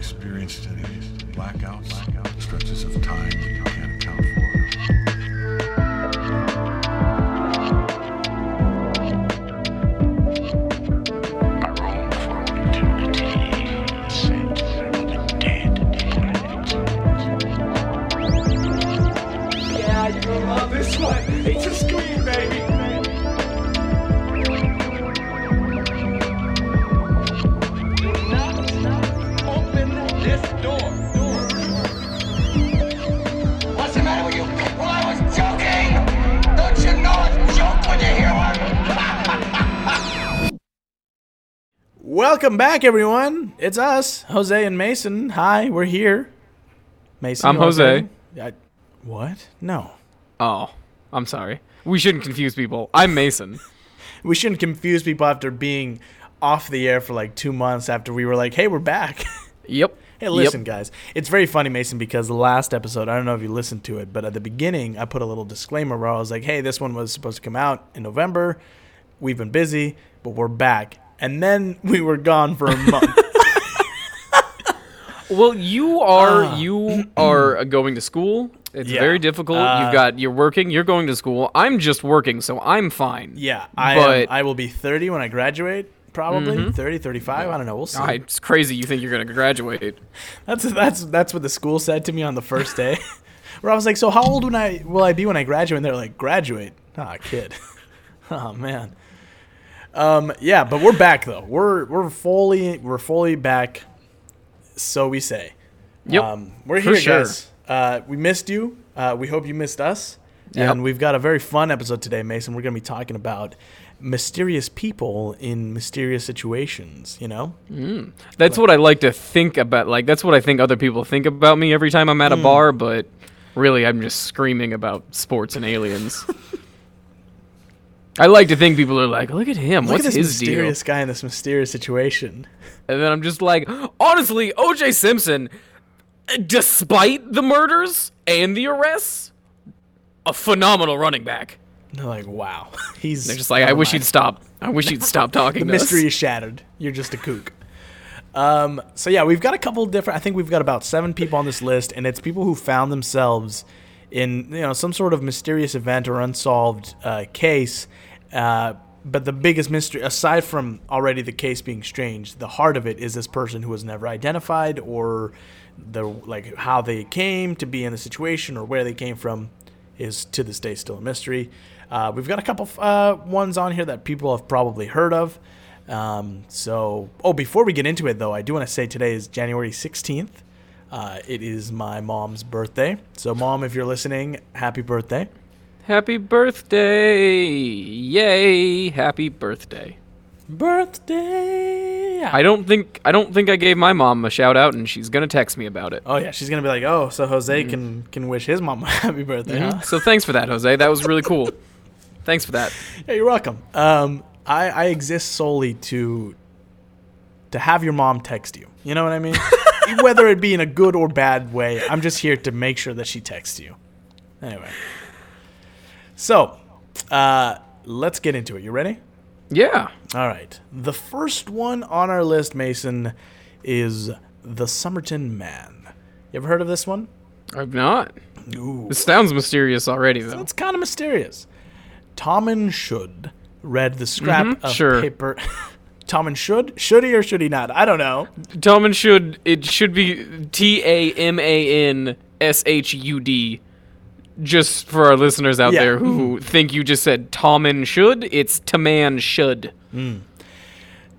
experienced any blackouts, blackouts, stretches of time Welcome back, everyone. It's us, Jose and Mason. Hi, we're here. Mason, I'm Jose. I, what? No, Oh, I'm sorry. We shouldn't confuse people. I'm Mason. we shouldn't confuse people after being off the air for like two months. After we were like, "Hey, we're back." Yep. hey, listen, guys. It's very funny, Mason, because the last episode, I don't know if you listened to it, but at the beginning, I put a little disclaimer where I was like, "Hey, this one was supposed to come out in November. We've been busy, but we're back." And then we were gone for a month. Well, you are you are going to school. It's Ah. Yeah. very difficult. Uh, You've got you're working. You're going to school. I'm just working, so I'm fine. Yeah, I But- am, I will be 30 when I graduate. Probably 30, 35. I don't know. We'll see. Ah, it's crazy. You think you're gonna graduate? That's that's that's what the school said to me on the first day. Where I was like, "So how old when I will I be when I graduate?" And they're like, "Graduate? Ah, kid. oh man." Um, yeah, but we're back though. We're we're fully we're fully back. So we say. Yep. Um, we're here, sure. guys. Uh, we missed you. Uh, we hope you missed us. Yep. And we've got a very fun episode today, Mason. We're going to be talking about mysterious people in mysterious situations. You know. That's what I like to think about. Like that's what I think other people think about me every time I'm at a Hmm. bar. But really, I'm just screaming about sports and aliens. I like to think people are like, "Look at him. Look What's at this his deal?" mysterious guy in this mysterious situation. And then I'm just like, honestly, OJ Simpson, despite the murders and the arrests, a phenomenal running back. They're like, wow. He's They're just like, I wish you'd stop. I wish you'd stop talking. The to us." mystery is shattered. You're just a kook. Um, so yeah, we've got a couple different. I think we've got about seven people on this list, and it's people who found themselves in you know some sort of mysterious event or unsolved uh, case. Uh, but the biggest mystery, aside from already the case being strange, the heart of it is this person who was never identified, or the like how they came to be in the situation, or where they came from, is to this day still a mystery. Uh, we've got a couple uh, ones on here that people have probably heard of. Um, so, oh, before we get into it, though, I do want to say today is January 16th. Uh, it is my mom's birthday. So, mom, if you're listening, happy birthday. Happy birthday! Yay! Happy birthday! Birthday! I don't think I don't think I gave my mom a shout out, and she's gonna text me about it. oh yeah, she's gonna be like, oh, so Jose can can wish his mom a happy birthday. Mhm. Huh? So thanks for that, Jose. That was really cool. thanks for that. Yeah, you're welcome. Um, I I exist solely to to have your mom text you. You know what I mean? Whether it be in a good or bad way, I'm just here to make sure that she texts you. Anyway, so uh, let's get into it. You ready? Yeah. All right. The first one on our list, Mason, is the Somerton Man. You ever heard of this one? I've not. Ooh. This sounds mysterious already, though. It's kind of mysterious. Taman Shud read the scrap Mhm, of sure. paper. Tommen Should? Should he or should he not? I don't know. Tommen should it should be T A M A N S H U D. Just for our listeners out Yeah. there who mm-hmm. think you just said Tommen should, it's Taman should. Mm.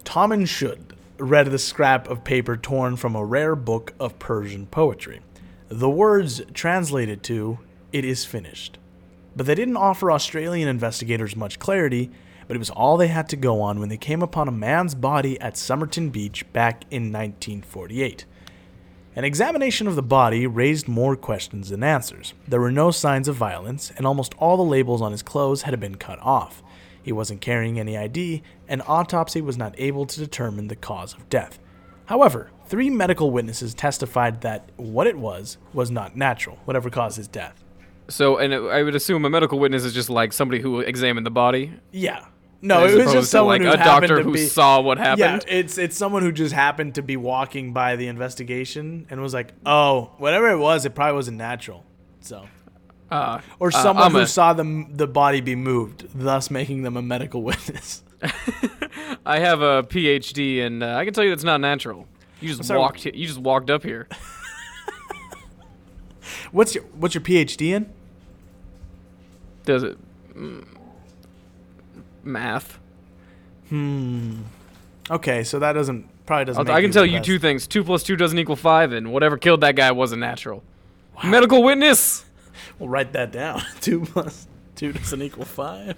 Taman Shud read the scrap of paper torn from a rare book of Persian poetry. The words translated to, It is finished. But they didn't offer Australian investigators much clarity, but it was all they had to go on when they came upon a man's body at Somerton Beach back in 1948. An examination of the body raised more questions than answers. There were no signs of violence, and almost all the labels on his clothes had been cut off. He wasn't carrying any ID, and autopsy was not able to determine the cause of death. However, three medical witnesses testified that what it was was not natural, whatever caused his death. So, and I would assume a medical witness is just like somebody who examined the body. Yeah. No, it was just someone like who a doctor to who be- saw what Yeah, happened. it's it's someone who just happened to be walking by the investigation and was like, "Oh, whatever it was, it probably wasn't natural." So, Uh, or uh, someone I'm who a- saw the the body be moved, thus making them a medical witness. I have a PhD, and uh, I can tell you that's not natural. You just sorry. walked. You just walked up here. What's your what's your PhD in? Does it? Mm, math. Hmm. Okay, so that doesn't probably doesn't. I can tell you best. two things. Two plus two doesn't equal five, and whatever killed that guy wasn't natural. Wow. Medical witness. We'll write that down. two plus two doesn't equal five.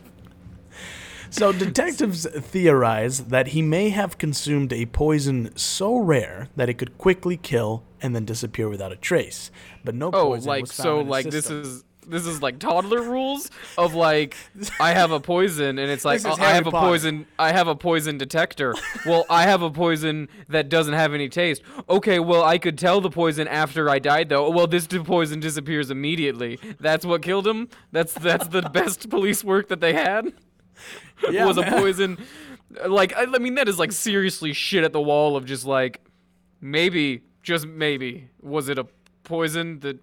So detectives theorize that he may have consumed a poison so rare that it could quickly kill and then disappear without a trace. But no Oh, poison like was found so, in his like this is this is like toddler rules of like I have a poison and it's like oh, I have a poison I have a poison detector. well, I have a poison that doesn't have any taste. Okay, well I could tell the poison after I died though. Well, this poison disappears immediately. That's what killed him. That's that's the best police work that they had. Yeah, was a poison. Like I, I mean, that is like seriously shit at the wall of just like maybe, just maybe, was it a poison that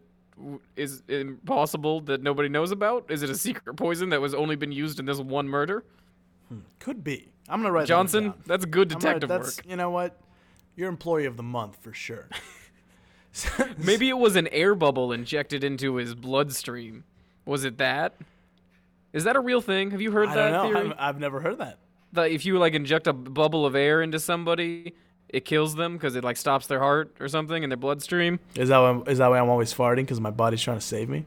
is impossible that nobody knows about? Is it a secret poison that was only been used in this one murder? Hmm, could be. I'm gonna write that Johnson, down. that's good gonna- detective that's, work. You know what? You're employee of the month for sure. Maybe it was an air bubble injected into his bloodstream. Was it that? Is that a real thing? Have you heard I that don't know. theory? I've, I've never heard that. that if you like inject a bubble of air into somebody, it kills them because it like stops their heart or something in their bloodstream. Is that why, is that why I'm always farting? Because my body's trying to save me.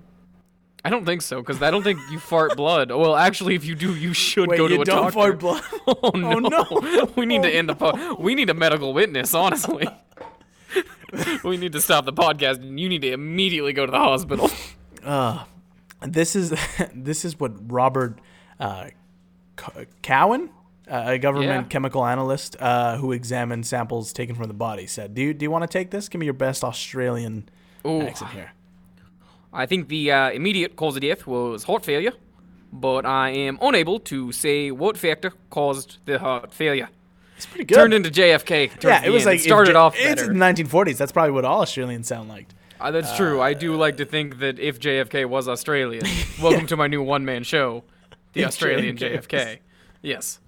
I don't think so because I don't think you fart blood. Well, actually, if you do, you should Wait, go to you a don't doctor. fart blood? Oh no! no. we need to end the po- We need a medical witness. Honestly, we need to stop the podcast, and you need to immediately go to the hospital. this is this is what Robert uh, C- Cowan, uh, a government Yeah. chemical analyst uh, who examined samples taken from the body, said. Do you do you want to take this? Give me your best Australian Ooh. accent here. I think the uh, immediate cause of death was heart failure, but I am unable to say what factor caused the heart failure. It's pretty good. Turned into JFK. yeah, it was end. like if started J- off It's better. in the 1940s. That's probably what all Australians sound like. Uh, that's true. I do like to think that if JFK was Australian, welcome to my new one man show, The Australian JFK. JFK. Yes.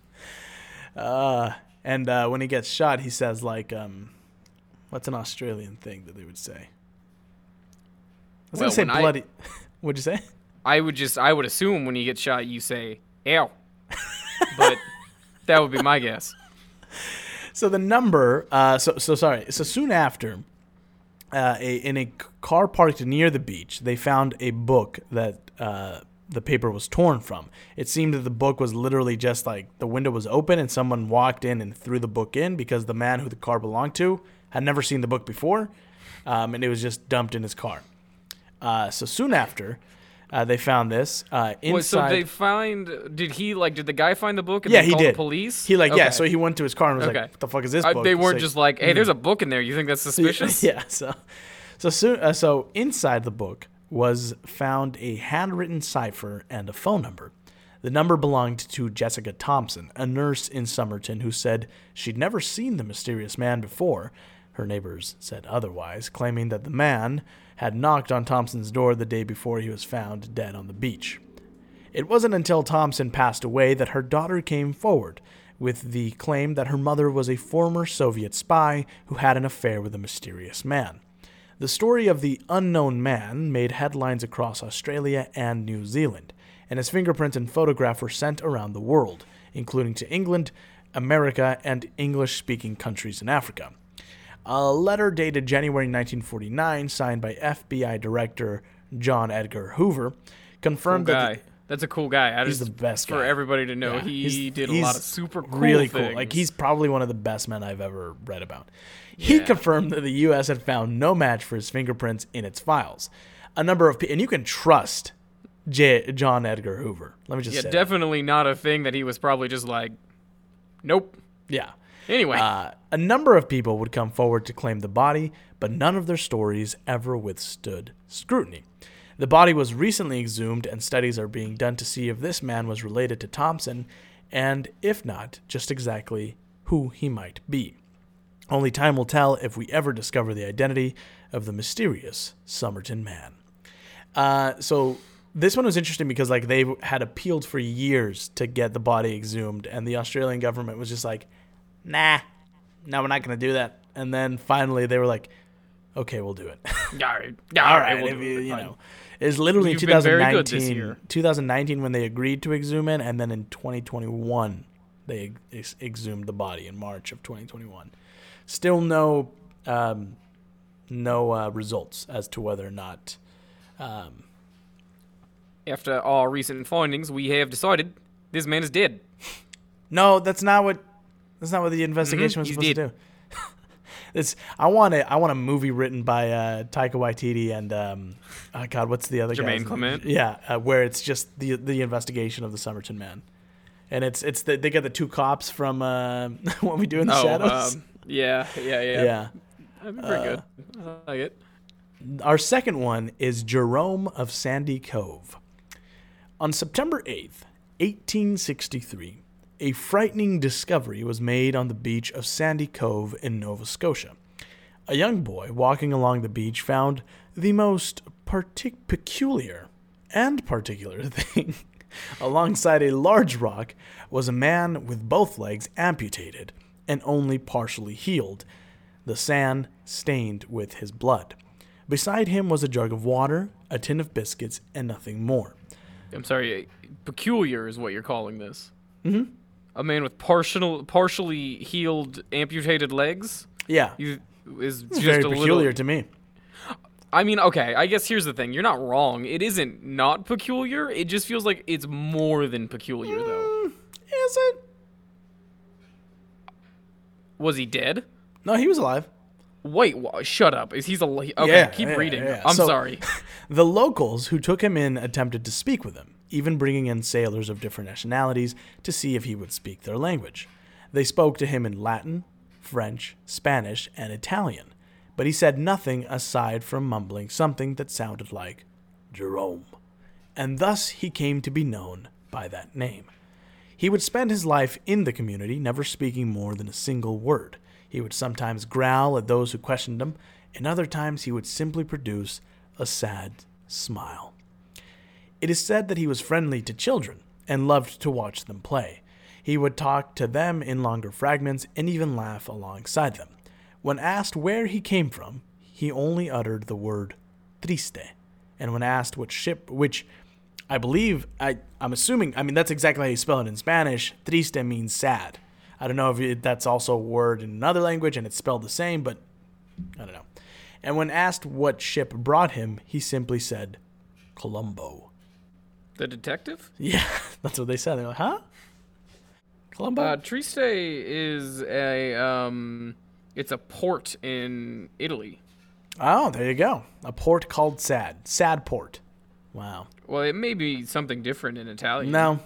And uh, when he gets shot, he says like, um, "What's an Australian thing that they would say?" I was Well, gonna say when I- bloody. What'd you say? I would just, I would assume when you get shot, you say, ow. but that would be my guess. So the number, uh, so so sorry. So soon after, uh, a, in a car parked near the beach, they found a book that uh, the paper was torn from. It seemed that the book was literally just like the window was open and someone walked in and threw the book in because the man who the car belonged to had never seen the book before, um, and it was just dumped in his car. Uh, so soon after, uh, they found this uh, inside. Wait, so they find, did he, like, did the guy find the book and yeah, he did. the police? He like yeah. So he went to his car and was Okay. like, "What the fuck is this Uh, book?" they weren't like- just like, hey, there's a book in there. You think that's suspicious? Yeah. So, so soon, uh, so inside the book was found a handwritten cipher and a phone number. The number belonged to Jessica Thompson, a nurse in Somerton, who said she'd never seen the mysterious man before. Her neighbors said otherwise, claiming that the man had knocked on Thompson's door the day before he was found dead on the beach. It wasn't until Thompson passed away that her daughter came forward with the claim that her mother was a former Soviet spy who had an affair with a mysterious man. The story of the unknown man made headlines across Australia and New Zealand, and his fingerprints and photograph were sent around the world, including to England, America, and English speaking countries in Africa. A letter dated January 1949, signed by FBI Director John Edgar Hoover, Cool confirmed that guy. the, That's a cool guy. I He's just, the best guy. For everybody to know, Yeah, he did a lot of super cool really things. cool. Like he's probably one of the best men I've ever read about. He Yeah. confirmed that the U.S. had found no match for his fingerprints in its files. A number of people, and you can trust J- John Edgar Hoover. Let me just yeah, say, that. definitely not a thing that he was probably just like, nope. yeah. Anyway, Uh, a number of people would come forward to claim the body, but none of their stories ever withstood scrutiny. The body was recently exhumed, and studies are being done to see if this man was related to Thompson and if not, just exactly who he might be. Only time will tell if we ever discover the identity of the mysterious Somerton man. Uh, so this one was interesting because like they had appealed for years to get the body exhumed, and the Australian government was just like, "Nah, no, we're not going to do that." And then finally they were like, "Okay, we'll do it." All right, All right, we'll you, it, you know, literally You've been very good this 2019, 2019 when they agreed to exhume it, and then in 2021 they ex- exhumed the body in March of 2021. Still no, um, no uh, results as to whether or not. Um, After our recent findings, we have decided this man is dead. no, that's not what. That's not what the investigation was he's supposed to do. It's I want a I want a movie written by uh, Taika Waititi and um, oh God, what's the other Jermaine guy's name? Clement? Yeah, uh, where it's just the the investigation of the Somerton man, and it's it's the, they get the two cops from uh, what we do in the shadows. um, yeah, yeah, yeah. yeah. That'd be pretty good. Uh, I like it. Our second one is Jerome of Sandy Cove. On September 8th, 1863, a frightening discovery was made on the beach of Sandy Cove in Nova Scotia. A young boy walking along the beach found the most partic- peculiar and particular thing. Alongside a large rock was a man with both legs amputated and only partially healed, the sand stained with his blood. Beside him was a jug of water, a tin of biscuits, and nothing more. I'm sorry. Peculiar is what you're calling this. Mm-hmm. A man with partial, partially healed, amputated legs. Yeah, You is it's just very peculiar little. to me. I mean, okay. I guess here's the thing. You're not wrong. It isn't not peculiar. It just feels like it's more than peculiar, though. Is it? Was he dead? No, he was alive. Wait, wha- shut up. Is he's a okay? Yeah, keep yeah, reading. yeah. I'm So- sorry. The locals who took him in attempted to speak with him, even bringing in sailors of different nationalities to see if he would speak their language. They spoke to him in Latin, French, Spanish, and Italian, but he said nothing aside from mumbling something that sounded like Jerome. And thus he came to be known by that name. He would spend his life in the community, never speaking more than a single word. He would sometimes growl at those who questioned him, and other times he would simply produce a sad smile. It is said that he was friendly to children and loved to watch them play. He would talk to them in longer fragments and even laugh alongside them. When asked where he came from, he only uttered the word triste. And when asked what ship, which I believe, I, I'm assuming, I mean, that's exactly how you spell it in Spanish. Triste means sad. I don't know if it, that's also a word in another language and it's spelled the same, but I don't know. And when asked what ship brought him, he simply said, Colombo. The detective? Yeah, that's what they said. They're like, huh? Colombo? Uh, Trieste is a um, it's a port in Italy. oh, there you go. A port called Sad. Sad Port. Wow. Well, it may be something different in Italian. No,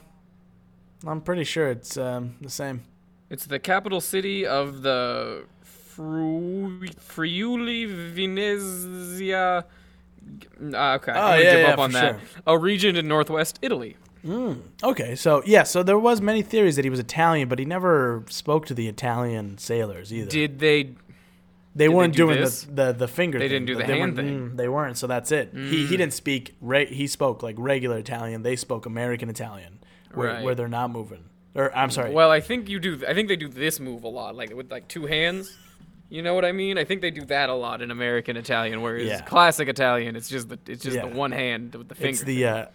I'm pretty sure it's um, the same. It's the capital city of the Fru- Friuli Venezia. Uh, okay, Oh, I'm yeah, give yeah, up on that. sure. A region in northwest Italy. Okay, so yeah, so there was many theories that he was Italian, but he never spoke to the Italian sailors either. Did they? They they weren't do doing this? the, the the finger. They thing. didn't do the They hand thing. mm, they weren't. So that's it. He he didn't speak. Re- he spoke like regular Italian. They spoke American Italian, where Right. where they're not moving. Or I'm sorry. Well, I think you do. I think they do this move a lot, like with like two hands. You know what I mean? I think they do that a lot in American Italian, whereas Yeah. classic Italian, it's just the it's just Yeah. the one hand with the finger. it's the uh,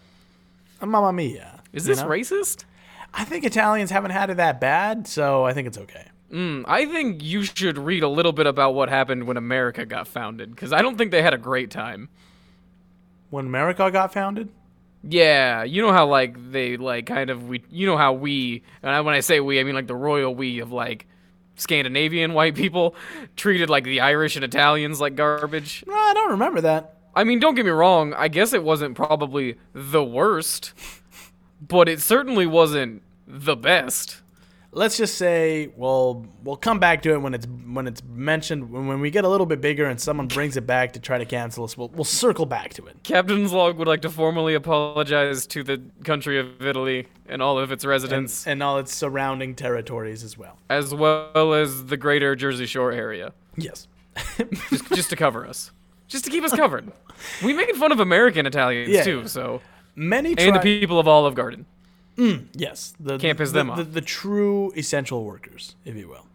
Mamma Mia. Is this know? racist? I think Italians haven't had it that bad, so I think it's okay. Mm, I think you should read a little bit about what happened when America got founded, because I don't think they had a great time. When America got founded, Yeah, you know how like they like kind of we, you know how we, and I, when I say we, I mean like the royal we of like Scandinavian white people treated like the Irish and Italians like garbage. no, I don't remember that. I mean, don't get me wrong. I guess it wasn't probably the worst, but it certainly wasn't the best. Let's just say, well, we'll come back to it when it's when it's mentioned when, when we get a little bit bigger and someone brings it back to try to cancel us. We'll we'll circle back to it. Captain's log would like to formally apologize to the country of Italy and all of its residents, and all its surrounding territories as well. as well as the greater Jersey Shore area, Yes. just, just to cover us, just to keep us covered. We making fun of American Italians Yeah. too, so Many and the people of Olive Garden. Mm, yes, the, Can't piss the, them the, off. The, true essential workers, if you will.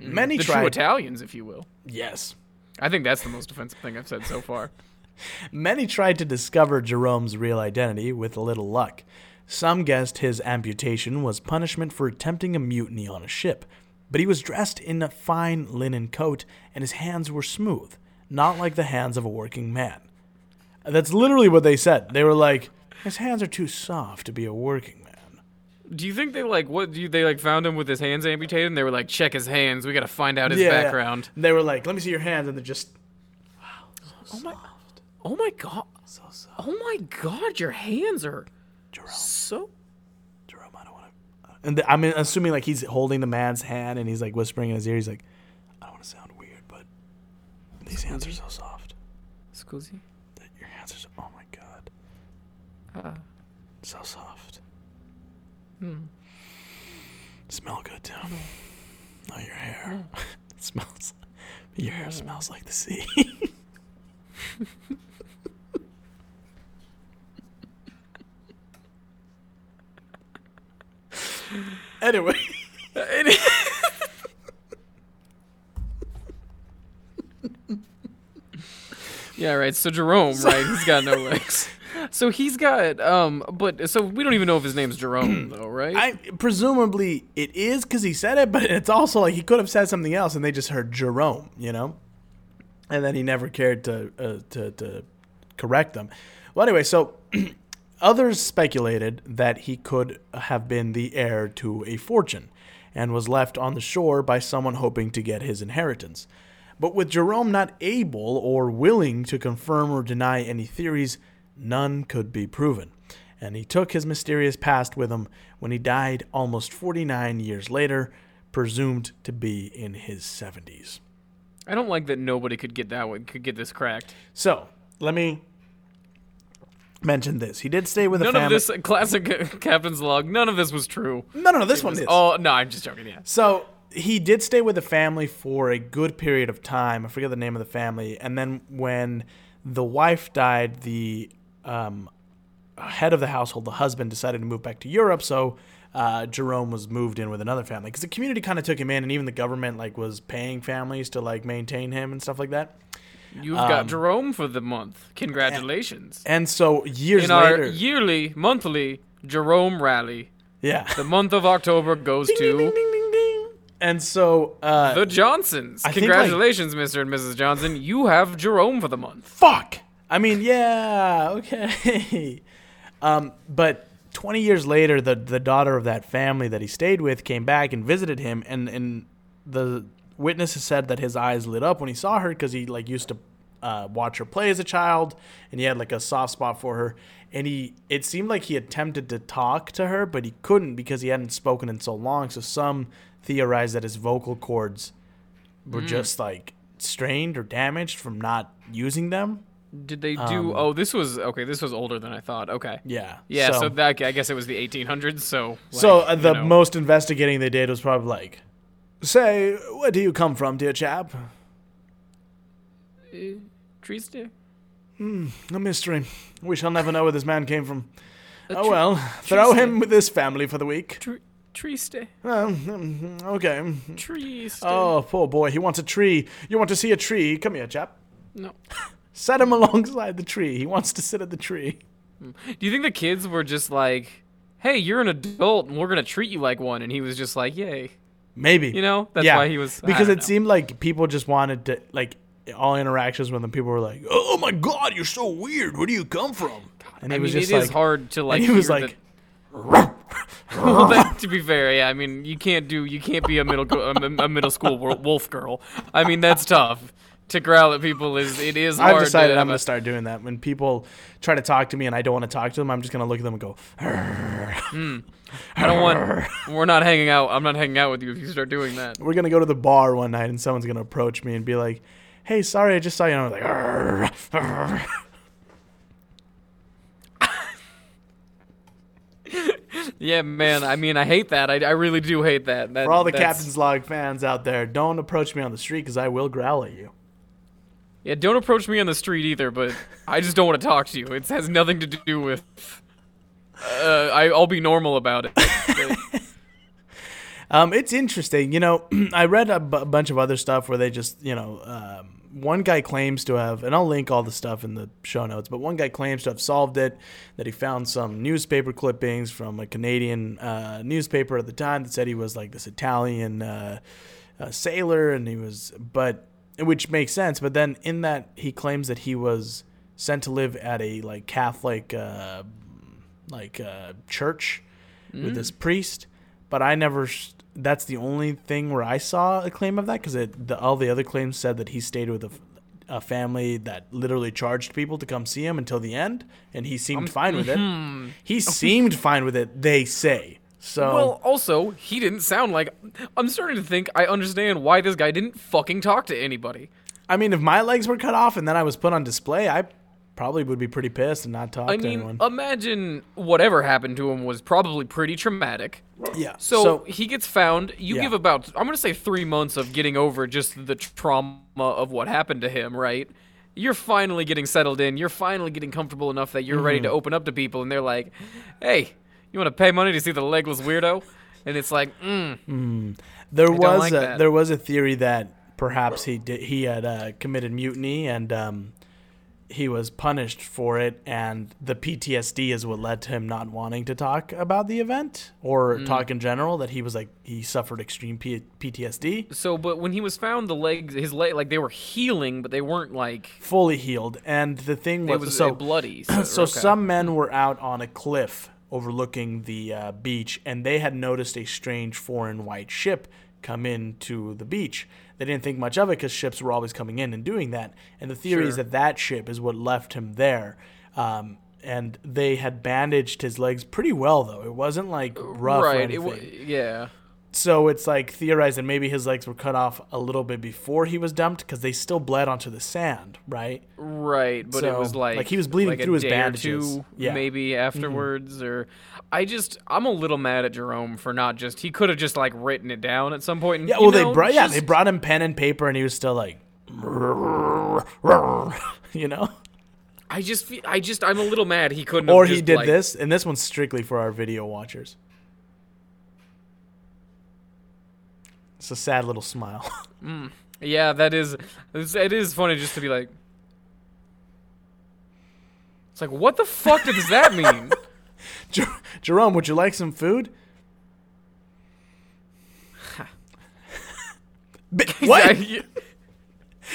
Mm, Many The tried. true Italians, if you will. yes. I think that's the most offensive thing I've said so far. Many tried to discover Jerome's real identity with little luck. Some guessed his amputation was punishment for attempting a mutiny on a ship, but he was dressed in a fine linen coat and his hands were smooth, not like the hands of a working man. That's literally what they said. They were like, his hands are too soft to be a working man. Do you think they like what? Do you, they like found him with his hands amputated, and they were like, check his hands. We got to find out his Yeah, yeah. background. They were like, let me see your hands, and they're just wow, Oh my, oh my god, so soft. oh my god, your hands are Jerome, so. Jerome, I don't want to. And th- I'm assuming like he's holding the man's hand and he's like whispering in his ear. He's like, I don't want to sound weird, but these hands are so soft. Scusi. That your hands are so. Oh my god, Uh, so soft. Hmm. Smell good too. Hmm. Oh, your hair hmm. smells. Your hair hmm. smells like the sea. anyway. Yeah, right. So Jerome, right? He's got no legs. So he's got um, but so we don't even know if his name's Jerome though, right? I presumably it is because he said it, but it's also like he could have said something else, and they just heard Jerome, you know, and then he never cared to uh, to to correct them. Well, anyway, so others speculated that he could have been the heir to a fortune, and was left on the shore by someone hoping to get his inheritance. But with Jerome not able or willing to confirm or deny any theories, none could be proven. And he took his mysterious past with him when he died almost 49 years later, presumed to be in his 70s. I don't like that nobody could get that one, could get this cracked. So, let me mention this. He did stay with a None family. of this uh, classic Captain's log. None of this was true. No, no, no, this one is. Oh no, I'm just joking. Yeah. So he did stay with the family for a good period of time. I forget the name of the family. And then when the wife died, the um, head of the household, the husband, decided to move back to Europe. So uh, Jerome was moved in with another family because the community kind of took him in, and even the government like was paying families to like maintain him and stuff like that. You've got Um, Jerome for the month. Congratulations. And so years In our later, yearly, monthly Jerome rally, yeah, the month of October goes Ding, to ding, ding, ding. And so uh, the Johnsons. I think, like- Congratulations, Mr. and Mrs. Johnson. You have Jerome for the month. fuck. I mean, yeah, okay. um, but 20 years later, the the daughter of that family that he stayed with came back and visited him, and and the witnesses said that his eyes lit up when he saw her because he like used to uh, watch her play as a child, and he had like a soft spot for her. And he, it seemed like he attempted to talk to her, but he couldn't because he hadn't spoken in so long. So some theorized that his vocal cords were just like strained or damaged from not using them. Did they do? oh, this was okay. This was older than I thought. Okay. Um, Yeah. Yeah. So, that I guess it was the 1800s. So. Like, so uh, you the know. most investigating they did was probably like, say, where do you come from, dear chap? Tree stay. Hmm. A mystery. We shall never know where this man came from. Oh tr- well, throw triste. him with this family for the week. Tr- triste. Oh, mm, okay. Triste. Oh, poor boy. He wants a tree. You want to see a tree? Come here, chap. No. Set him alongside the tree. He wants to sit at the tree. Do you think the kids were just like, "Hey, you're an adult, and we're gonna treat you like one," and he was just like, "Yay"? Maybe. You know, that's yeah, why he was. Because it know. seemed like people just wanted to like all interactions with him. People were like, "Oh my god, you're so weird. Where do you come from?" And I was mean, just it like, is hard to like. he was like, the- well, that, to be fair, yeah. I mean, you can't do. You can't be a middle a, a middle school wolf girl. I mean, that's tough. To growl at people is it is I've decided I'm going to start doing that. When people try to talk to me and I don't want to talk to them, I'm just going to look at them and go, hmm. I don't want. We're not hanging out. I'm not hanging out with you if you start doing that. we're going to go to the bar one night and someone's going to approach me and be like, hey, sorry, I just saw you. And I'm like, "Arr, arr." Yeah, man. I mean, I hate that. I, I really do hate that. that For all the Captain's Log fans out there, don't approach me on the street because I will growl at you. Yeah, don't approach me on the street either. But I just don't want to talk to you. It has nothing to do with. Uh, I, I'll be normal about it. Um, it's interesting. You know, I read a bunch of other stuff where they just, you know, um, one guy claims to have, and I'll link all the stuff in the show notes, but one guy claims to have solved it, that he found some newspaper clippings from a Canadian uh, newspaper at the time that said he was like this Italian uh, uh, sailor, and he was, but, which makes sense. But then in that, he claims that he was sent to live at a like Catholic, uh, like uh, church with this priest, but I never. That's the only thing where I saw a claim of that because the, all the other claims said that he stayed with a, a family that literally charged people to come see him until the end, and he seemed fine with it. He seemed fine with it. They say so. well, also, he didn't sound like. I'm starting to think I understand why this guy didn't fucking talk to anybody. I mean, if my legs were cut off and then I was put on display, I probably would be pretty pissed and not talk I to mean, anyone. imagine whatever happened to him was probably pretty traumatic. yeah. So, he gets found. You Yeah. give about, I'm going to say three months of getting over just the trauma of what happened to him, right? You're finally getting settled in. You're finally getting comfortable enough that you're ready to Mm-hmm. open up to people, and they're like, hey, you want to pay money to see the legless weirdo? And it's like, mm, There don't was like a, that. there was a theory that perhaps he did he had uh, committed mutiny and um, he was punished for it, and the PTSD is what led to him not wanting to talk about the event or Mm. talk in general. That he was like he suffered extreme P- PTSD, so, but when he was found, the legs, his leg, like they were healing, but they weren't like, fully healed. And the thing was, was so bloody. So, so okay. some men were out on a cliff overlooking the uh, beach, and they had noticed a strange foreign white ship come into the beach. They didn't think much of it because ships were always coming in and doing that. And the theory is that that ship is what left him there. Um, and they had bandaged his legs pretty well, though. It wasn't like rough or right. It anything. yeah. So it's like theorized that maybe his legs were cut off a little bit before he was dumped because they still bled onto the sand, right? Right, but it was like like, he was bleeding like through his bandages. Yeah. Mm-hmm. maybe afterwards, or I just I'm a little mad at Jerome for not just he could have just like written it down at some point. And, Yeah, well, know, they brought yeah they brought him pen and paper, and he was still like, you know. I just feel, I just I'm a little mad he couldn't. Or he did like- this, and this one's strictly for our video watchers. It's a sad little smile. Yeah, that is it's, funny just to be like. It's like what the fuck does that mean? Jer- Jerome, would you like some food? What?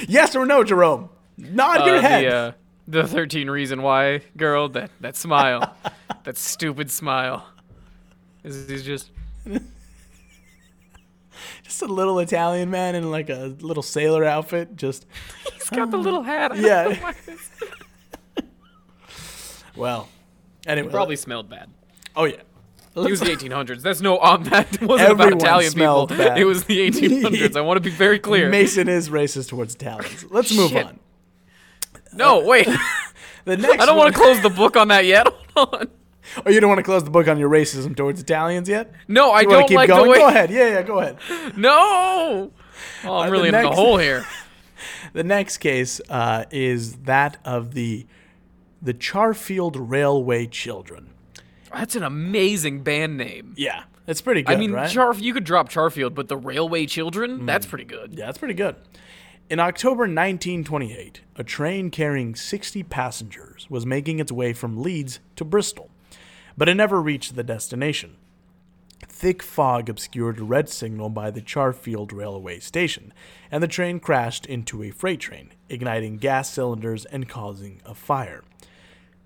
Yes or no, Jerome? Nod your uh, head. The, uh, the 13 reason why girl that that smile, that stupid smile. Is he's just Just a little Italian man in like a little sailor outfit. Just He's got the little hat. I don't Yeah. know why it's- well. Anyway, Probably smelled bad. Oh yeah. It was the 1800s. That's no. Um, that wasn't about Everyone Italian people. bad. It was the 1800s. I want to be very clear. Mason is racist towards Italians. Let's move on. no, wait. The next I don't one- want to close the book on that yet. Hold on. Oh, you don't want to close the book on your racism towards Italians yet? No, I You don't keep like going? the way. Go ahead. Yeah, yeah, go ahead. No. Oh, I'm Uh, really the in the hole here. The next case uh, is that of the the Charfield Railway Children. That's an amazing band name. Yeah, it's pretty good. I mean, right? Hmm. Char. You could drop Charfield, but the Railway Children. That's pretty good. Yeah, that's pretty good. In October 1928, a train carrying 60 passengers was making its way from Leeds to Bristol, but it never reached the destination. Thick fog obscured a red signal by the Charfield railway station, and the train crashed into a freight train, igniting gas cylinders and causing a fire.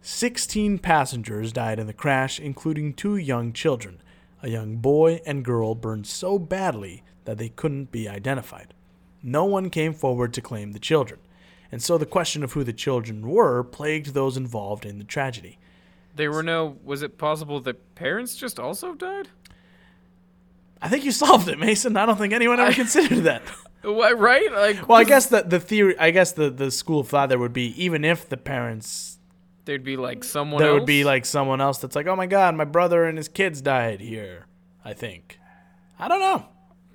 16 passengers died in the crash, including two young children. A young boy and girl burned so badly that they couldn't be identified. no one came forward to claim the children. And so the question of who the children were plagued those involved in the tragedy. There were no. Was it possible that parents just also died? I think you solved it, Mason. I don't think anyone ever considered that. What, right? Like, Well, I guess the, the theory, I guess the, the school of thought there would be even if the parents, there'd be like someone. there else? would be like someone else that's like, oh my god, my brother and his kids died here. I think. I don't know.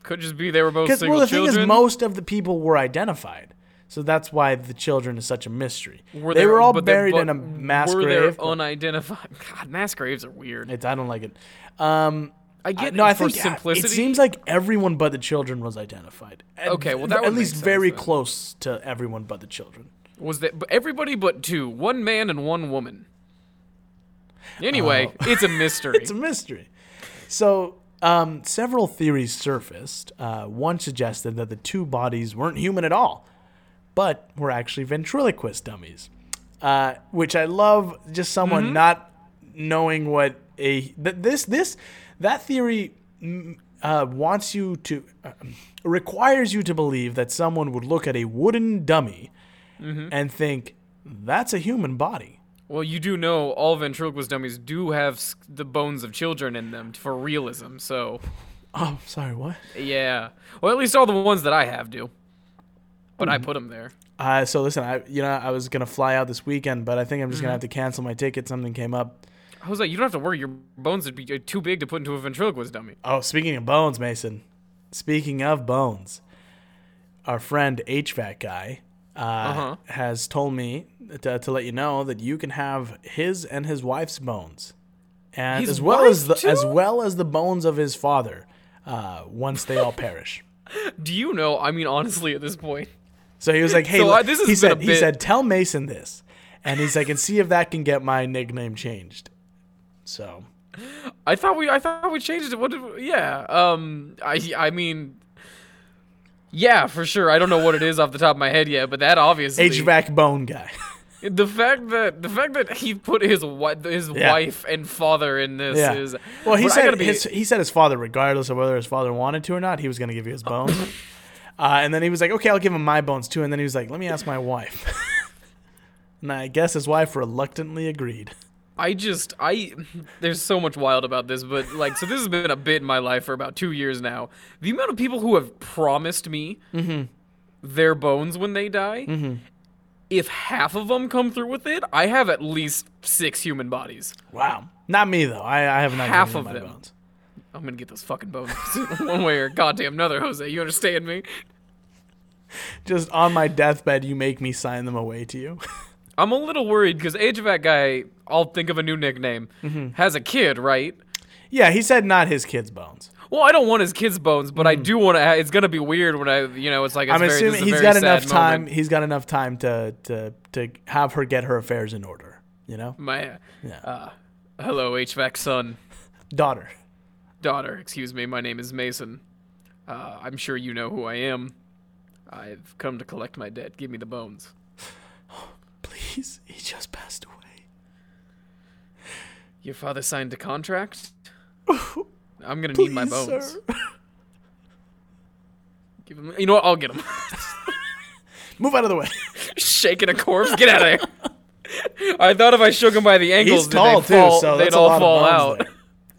Could just be they were both single well, the thing is, most of the people were identified, so that's why the children is such a mystery. Were they there- were all buried in a mass were grave. but unidentified? God, mass graves are weird. it's, I don't like it. Um, I I, get no, I think simplicity. it seems like everyone but the children was identified. At- Okay, well, that at least sense very close to everyone but the children. was that everybody but two, one man and one woman. Anyway, Oh. it's a mystery. It's a mystery. So, um, several theories surfaced. Uh, one suggested that the two bodies weren't human at all, but were actually ventriloquist dummies. Uh, which I love. Just someone Mm-hmm. not knowing what a th- this this that theory mm, uh, wants you to uh, requires you to believe that someone would look at a wooden dummy Mm-hmm. and think that's a human body. well, you do know all ventriloquist dummies do have the bones of children in them for realism. So, Oh, sorry, what? yeah. Well, at least all the ones that I have do. But Mm-hmm. I put them there. Uh, so listen, I you know I was gonna fly out this weekend, but I think I'm just Mm-hmm. gonna have to cancel my ticket. Something came up. I was like, you don't have to worry. Your bones would be uh, too big to put into a ventriloquist dummy. Oh, speaking of bones, Mason. Speaking of bones, our friend HVAC guy uh, Uh-huh. has told me to, to let you know that you can have his and his wife's bones, and His as well as the as well as the bones of his father, uh, once they all perish. Do you know? I mean, honestly, at this point, So he was like, "Hey, So, uh, this he said, he said, tell Mason this, and he's like, and see if that can get my nickname changed." So I thought we I thought we changed it. What did we, yeah. Um I I mean yeah, for sure. I don't know what it is off the top of my head yet, but that obviously HVAC bone guy. the fact that the fact that he put his his Yeah. wife and father in this yeah. is well, he said be- his, he said his father, regardless of whether his father wanted to or not, he was going to give you his bones. uh, and then he was like, "Okay, I'll give him my bones too." And then he was like, "Let me ask my wife." and I guess his wife reluctantly agreed. I just I there's so much wild about this, but like so this has been a bit in my life for about two years now. The amount of people who have promised me Mm-hmm. their bones when they die, if half of them come through with it, I have at least six human bodies. Wow, not me though. I, I have not Half of my them. bones. I'm gonna get those fucking bones one way or goddamn another, Jose. You understand me? Just on my deathbed, you make me sign them away to you. I'm a little worried because HVAC guy, I'll think of a new nickname, Mm-hmm. has a kid, right? yeah, he said not his kid's bones. Well, I don't want his kid's bones, but I do want to. It's gonna be weird when I, you know, it's like it's Mm. I'm very, assuming he's got enough time. moment. He's got enough time to to to have her get her affairs in order. You know, My, Yeah. uh, hello, HVAC son, daughter. daughter. Excuse me. My name is Mason. Uh, I'm sure you know who I am. I've come to collect my debt. Give me the bones. Please, he just passed away. Your father signed a contract. I'm gonna need my Please, bones. sir. Give him. You know what? I'll get him. Move out of the way. Shaking a corpse. Get out of here. I thought if I shook him by the ankles, He's tall they'd too, fall, so they'd all fall out.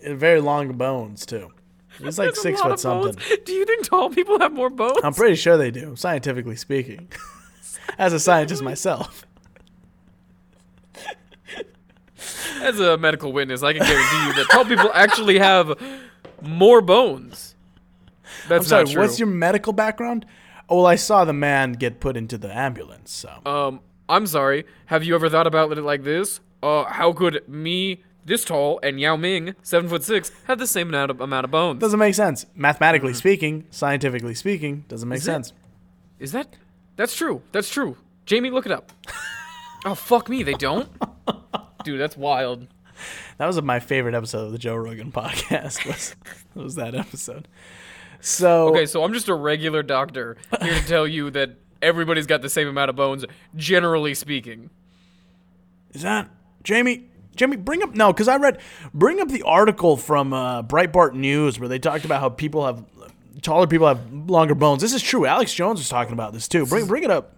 there. Very long bones too. He's like six foot something. Do you think tall people have more bones? I'm pretty sure they do, scientifically speaking. As a scientist myself. As a medical witness, I can guarantee you that tall people actually have more bones. That's I'm sorry, not true. what's your medical background? Oh, well, I saw the man get put into the ambulance, so. Um, I'm sorry. Have you ever thought about it like this? Uh, how could me, this tall, and Yao Ming, seven foot six, have the same amount of, amount of bones? doesn't make sense. Mathematically speaking, scientifically speaking, doesn't make Mm-hmm. Is sense. Is that? That's true. That's true. Jamie, look it up. oh fuck me, they don't. Dude, that's wild. That was my favorite episode of the Joe Rogan podcast. Was was that episode? So Okay, so I'm just a regular doctor here to tell you that everybody's got the same amount of bones, generally speaking. is that Jamie? Jamie, bring up no, because I read bring up the article from uh, Breitbart News where they talked about how people have taller people have longer bones. This is true. Alex Jones was talking about this too. Bring bring it up.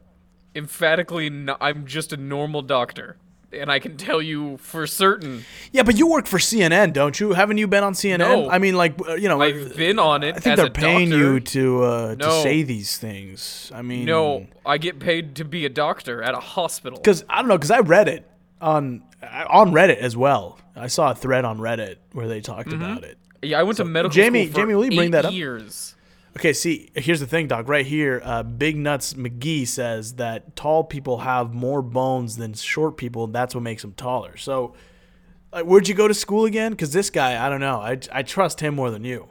Emphatically, no, I'm just a normal doctor, and I can tell you for certain Yeah, but you work for CNN, don't you? Haven't you been on CNN? No. I mean, like you know, I've been on it. I think they're paying doctor. you to uh, to say these things. I mean, No, I get paid to be a doctor at a hospital. because I don't know, because I read it on on Reddit as well. I saw a thread on Reddit where they talked Mm-hmm. about it. Yeah, I went to medical Jamie- school for Jamie, will you bring that up? years. Okay, see, here's the thing, Doc. Right here, uh, Big Nuts McGee says that tall people have more bones than short people, and that's what makes them taller. So, like, where'd you go to school again? Because this guy, I don't know. I, I trust him more than you.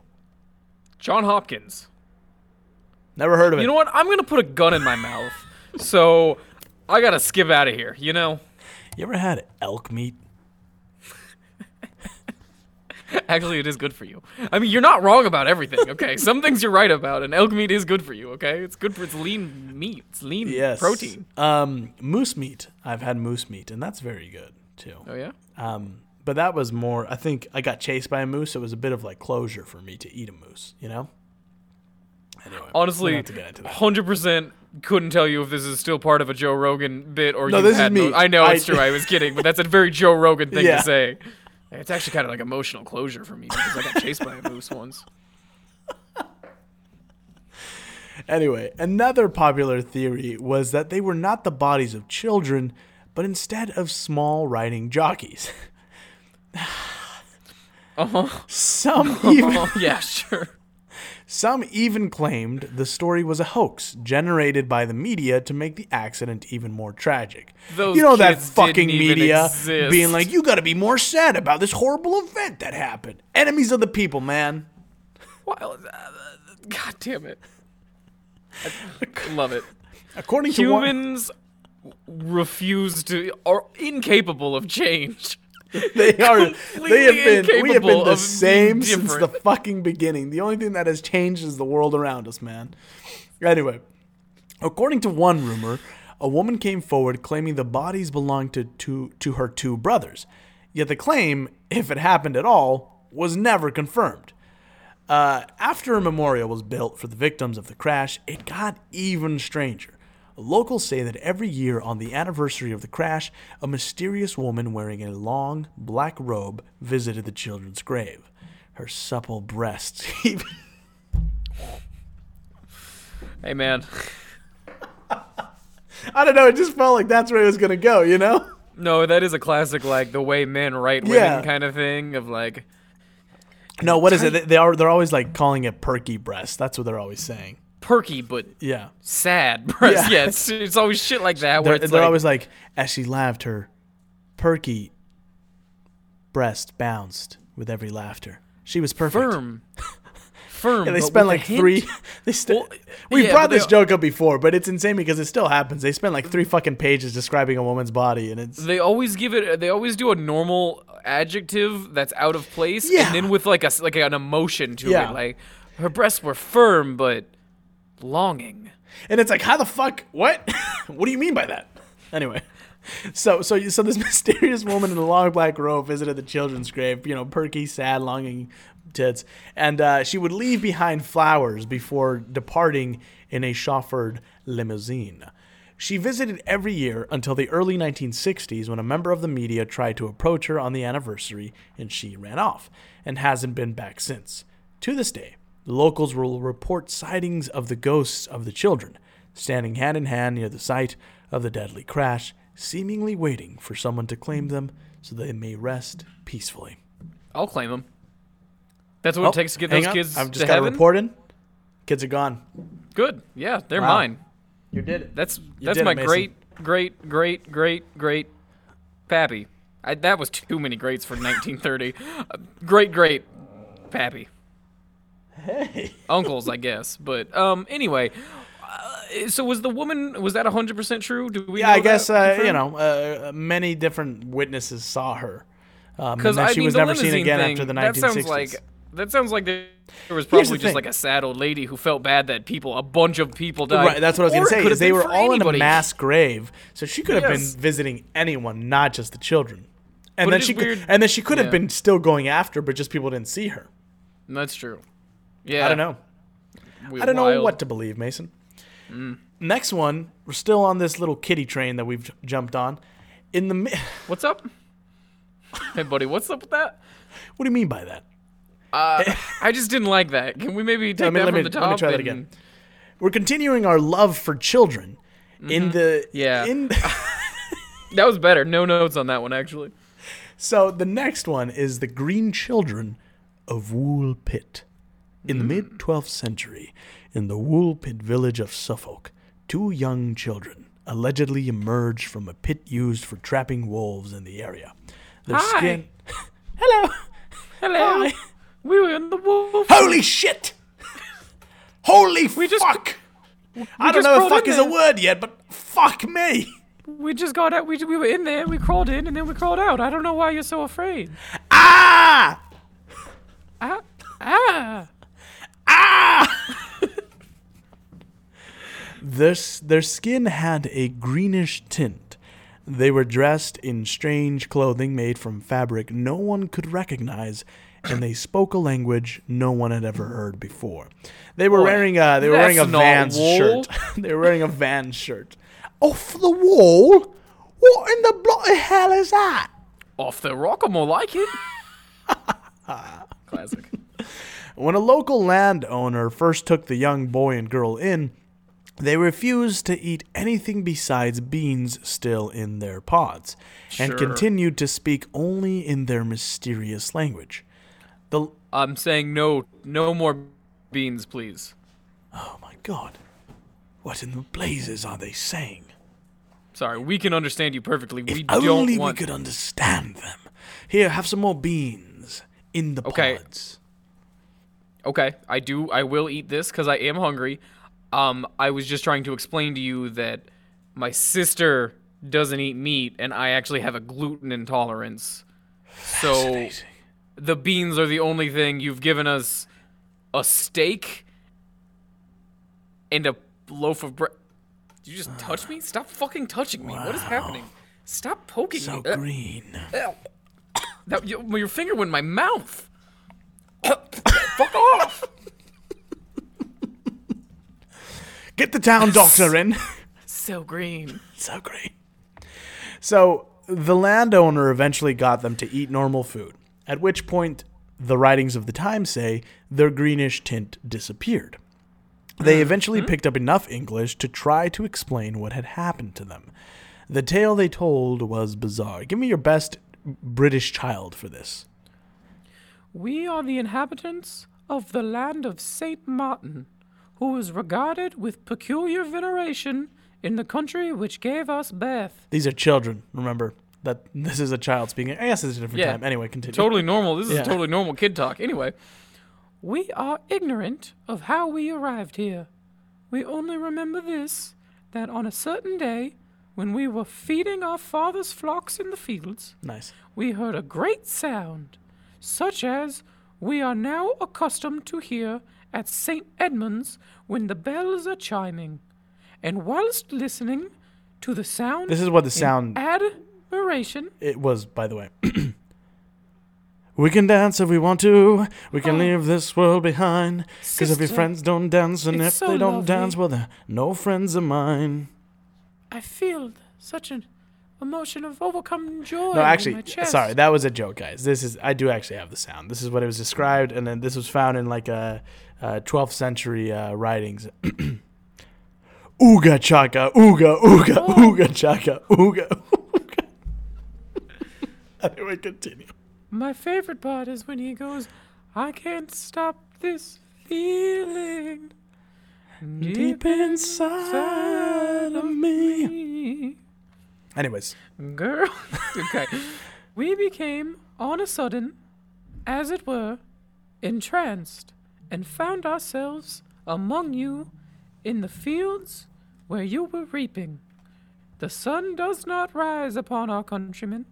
John Hopkins. Never heard of it. You know what? I'm gonna put a gun in my mouth. So I gotta skip out of here. You know. You ever had elk meat? Actually, it is good for you. I mean, you're not wrong about everything. Okay, some things you're right about, and elk meat is good for you. Okay, it's good for it's lean meat. It's lean Yes. protein. Um, moose meat. I've had moose meat, and that's very good too. Oh yeah. Um, but that was more. I think I got chased by a moose. It was a bit of like closure for me to eat a moose. You know. Anyway, Honestly, to get into that. hundred percent couldn't tell you if this is still part of a Joe Rogan bit or No, you this is me. no- I know I- it's true. I was kidding, but that's a very Joe Rogan thing Yeah. to say. It's actually kind of like emotional closure for me because I got chased by a moose once. Anyway, another popular theory was that they were not the bodies of children, but instead of small riding jockeys. Uh-huh. Some even Oh yeah, sure. Some even claimed the story was a hoax generated by the media to make the accident even more tragic. Those you know that fucking media exist. being like, "You got to be more sad about this horrible event that happened." Enemies of the people, man. Well, uh, God damn it. I love it. According to one, Humans refuse to are incapable of change. they are they have been we have been the same since the fucking beginning. The only thing that has changed is the world around us man. Anyway according to one rumor a woman came forward claiming the bodies belonged to, to, to her two brothers. Yet the claim if it happened at all was never confirmed. Uh, after a memorial was built for the victims of the crash, it got even stranger. Locals say that every year on the anniversary of the crash, a mysterious woman wearing a long black robe visited the children's grave. Her supple breasts Hey man. I don't know, it just felt like that's where it was gonna go, you know? No, that is a classic like the way men write women Yeah. kind of thing of like No, what is it? They- They are they're always like calling it perky breast. That's what they're always saying. Perky but Yeah. sad. Yeah. Yeah, it's, it's always shit like that where They're, they're like, always like, as she laughed, her perky breast bounced with every laughter. She was perfect. firm. Firm. Yeah, they spend like three. They st- Well, We've yeah, brought this joke up before, but it's insane because it still happens. They spend like three fucking pages describing a woman's body, and it's They always give it. They always do a normal adjective that's out of place, Yeah. and then with like a like an emotion to Yeah. it. Like her breasts were firm but longing. and it's like, how the fuck? What? what do you mean by that? Anyway, so so so this mysterious woman in a long black robe visited the children's grave. You know, perky, sad, longing tits, and uh, she would leave behind flowers before departing in a chauffeured limousine. She visited every year until the early 1960s when a member of the media tried to approach her on the anniversary and she ran off and hasn't been back since. To this day, the locals will report sightings of the ghosts of the children, standing hand in hand near the site of the deadly crash, seemingly waiting for someone to claim them so they may rest peacefully. I'll claim them. That's what Oh, it takes to get hang those on. kids I've just to got heaven. a report in. Kids are gone. Good. Yeah, they're Wow. mine. You did it. That's You that's my it, great great great great great pappy. I, that was too many greats for 1930. Uh, great great pappy. Hey. Uncles, I guess. But um, anyway, uh, so was the woman? Was that 100 percent true? Do we? Yeah, I guess uh, you know uh, many different witnesses saw her, um, Because I she mean, was never seen again thing, after the that 1960s. sounds like that sounds like there was probably just like a sad old lady who felt bad that people, a bunch of people died. Right, that's what I was gonna say. could Is have they were all anybody. in a mass grave, so she could have Yes. been visiting anyone, not just the children. And But then she could, and then she could have been still going after, but just people didn't see her. That's true. Yeah, I don't know. we- I don't know what to believe, Mason. Next one, we're still on this little kitty train that we've j- jumped on. In the mi- What's up? hey, buddy, what's up with that? what do you mean by that? I just didn't like that. Can we maybe take Let me, that let from me, the top? let me try that again. We're continuing our love for children. In the Mm-hmm. Yeah. In, That was better. No notes on that one, actually. so the next one is the Green Children of Woolpit. In the mid 12th century, in the Woolpit village of Suffolk, two young children allegedly emerged from a pit used for trapping wolves in the area. Their Hi. skin. Hello. Hello. Hi. We were in the wolf. Holy shit! Holy just- fuck! I don't know if fuck is a word yet, but fuck me! We just got out. We, we were in there. We crawled in, and then we crawled out. I don't know why you're so afraid. Ah! Ah, ah. Ah! Their, their skin had a greenish tint. They were dressed in strange clothing made from fabric no one could recognize, and they spoke a language no one had ever heard before. They were Boy, wearing a they were wearing a Vans wool. shirt. they were wearing a Vans shirt. Off the wall? What in the bloody hell is that? Off the rock, or more like it. Classic. When a local landowner first took the young boy and girl in, they refused to eat anything besides beans still in their pods, and Sure. continued to speak only in their mysterious language. The I'm saying no, no more beans, please. oh my god, what in the blazes are they saying? Sorry, we can understand you perfectly. If we only we want. could understand them. Here, have some more beans in the Okay. pods. Okay, I do. I will eat this because I am hungry. Um, I was just trying to explain to you that my sister doesn't eat meat, and I actually have a gluten intolerance. So the beans are the only thing you've given us. A steak and a loaf of bread. Did you just touch me? Stop fucking touching me. What is happening? Stop poking So me. Uh, green. Ow. That, your finger went in my mouth. Fuck off. Get the town doctor in. So green. so green. So the landowner eventually got them to eat normal food, at which point the writings of the time say their greenish tint disappeared. They eventually mm-hmm. picked up enough English to try to explain what had happened to them. The tale they told was bizarre. Give me your best British child for this. We are the inhabitants of the land of Saint Martin, who is regarded with peculiar veneration in the country which gave us birth. These are children, remember. That this is a child speaking. I guess it's a different Yeah. time. Anyway, continue. Totally normal. This is Yeah. totally normal kid talk. Anyway, we are ignorant of how we arrived here. We only remember this that on a certain day, when we were feeding our father's flocks in the fields, Nice. we heard a great sound, such as we are now accustomed to hear at St. Edmund's when the bells are chiming. And whilst listening to the sound, This is what the sound admiration, it was, by the way. we can dance if we want to. We can Oh. leave this world behind. Because if your friends don't dance, and if so they don't lovely. dance, well, they're no friends of mine. I feel such an emotion of overcoming joy. No, in my actually, sorry, that was a joke, guys. This is I do actually have the sound. This is what it was described, and then this was found in like a, uh 12th century uh, writings. ooga chaka, ooga ooga Oh. ooga chaka, ooga ooga. anyway, continue. My favorite part is when he goes, I can't stop this feeling Deep inside of me. me. Anyways, Girl. okay. We became, on a sudden, as it were, entranced, and found ourselves among you in the fields where you were reaping. The sun does not rise upon our countrymen.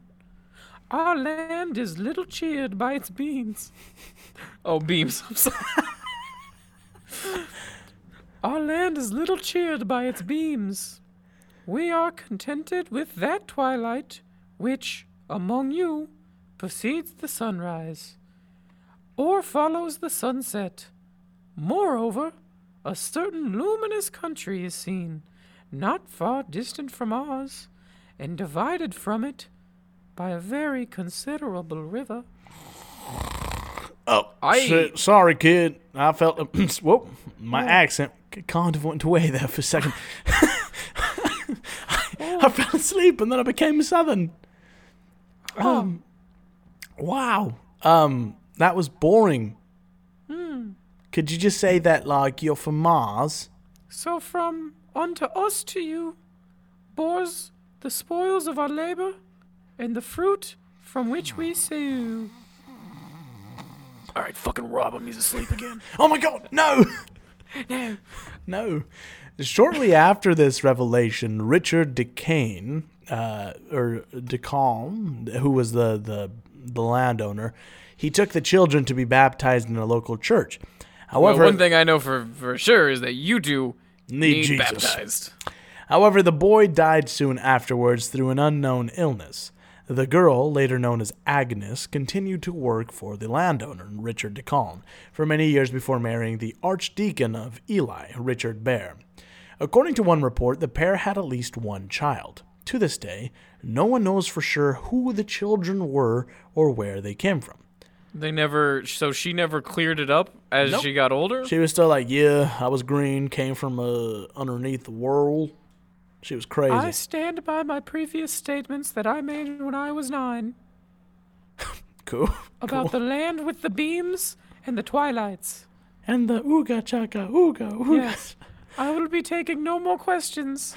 Our land is little cheered by its beams. Oh, beams. I'm sorry. Our land is little cheered by its beams. We are contented with that twilight which, among you, precedes the sunrise, or follows the sunset. Moreover, a certain luminous country is seen, not far distant from ours, and divided from it by a very considerable river. Oh, I- so- sorry, kid. I felt whoop, my accent kind of went away there for a second. I fell asleep and then I became southern. Um, wow. Um, that was boring. Could you just say that like you're from Mars? So from unto us to you, bores the spoils of our labor, and the fruit from which we sue. All right, fucking rob him. He's asleep again. oh my god, no! No. No. Shortly after this revelation, Richard Decane, uh, or Decalm, who was the, the the landowner, he took the children to be baptized in a local church. Well, However, one thing I know for, for sure is that you two Need need, baptized. However, the boy died soon afterwards through an unknown illness. The girl, later known as Agnes, continued to work for the landowner, Richard de Calne, for many years before marrying the Archdeacon of Ely, Richard Barre. According to one report, the pair had at least one child. To this day, no one knows for sure who the children were or where they came from. They never, so she never cleared it up as Nope. she got older? She was still like, "Yeah, I was green, came from uh, underneath the world." She was crazy. I stand by my previous statements that I made when I was nine cool. about cool. the land with the beams and the twilights. and the ooga chaka ooga ooga. Yes. I will be taking no more questions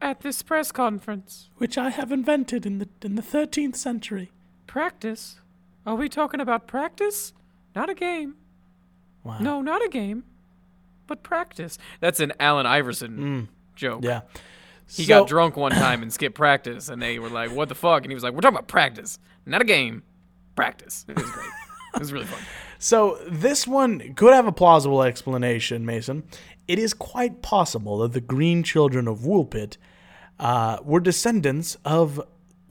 at this press conference. which I have invented in the in the 13th century. Practice? Are we talking about practice? Not a game. Wow. No, not a game, but practice. That's an Allen Iverson joke. Mm. Yeah. He So- got drunk one time and skipped practice, and they were like, "What the fuck?" And he was like, "We're talking about practice, not a game. Practice." It was great. it was really fun. So this one could have a plausible explanation, Mason. It is quite possible that the Green Children of Woolpit uh, were descendants of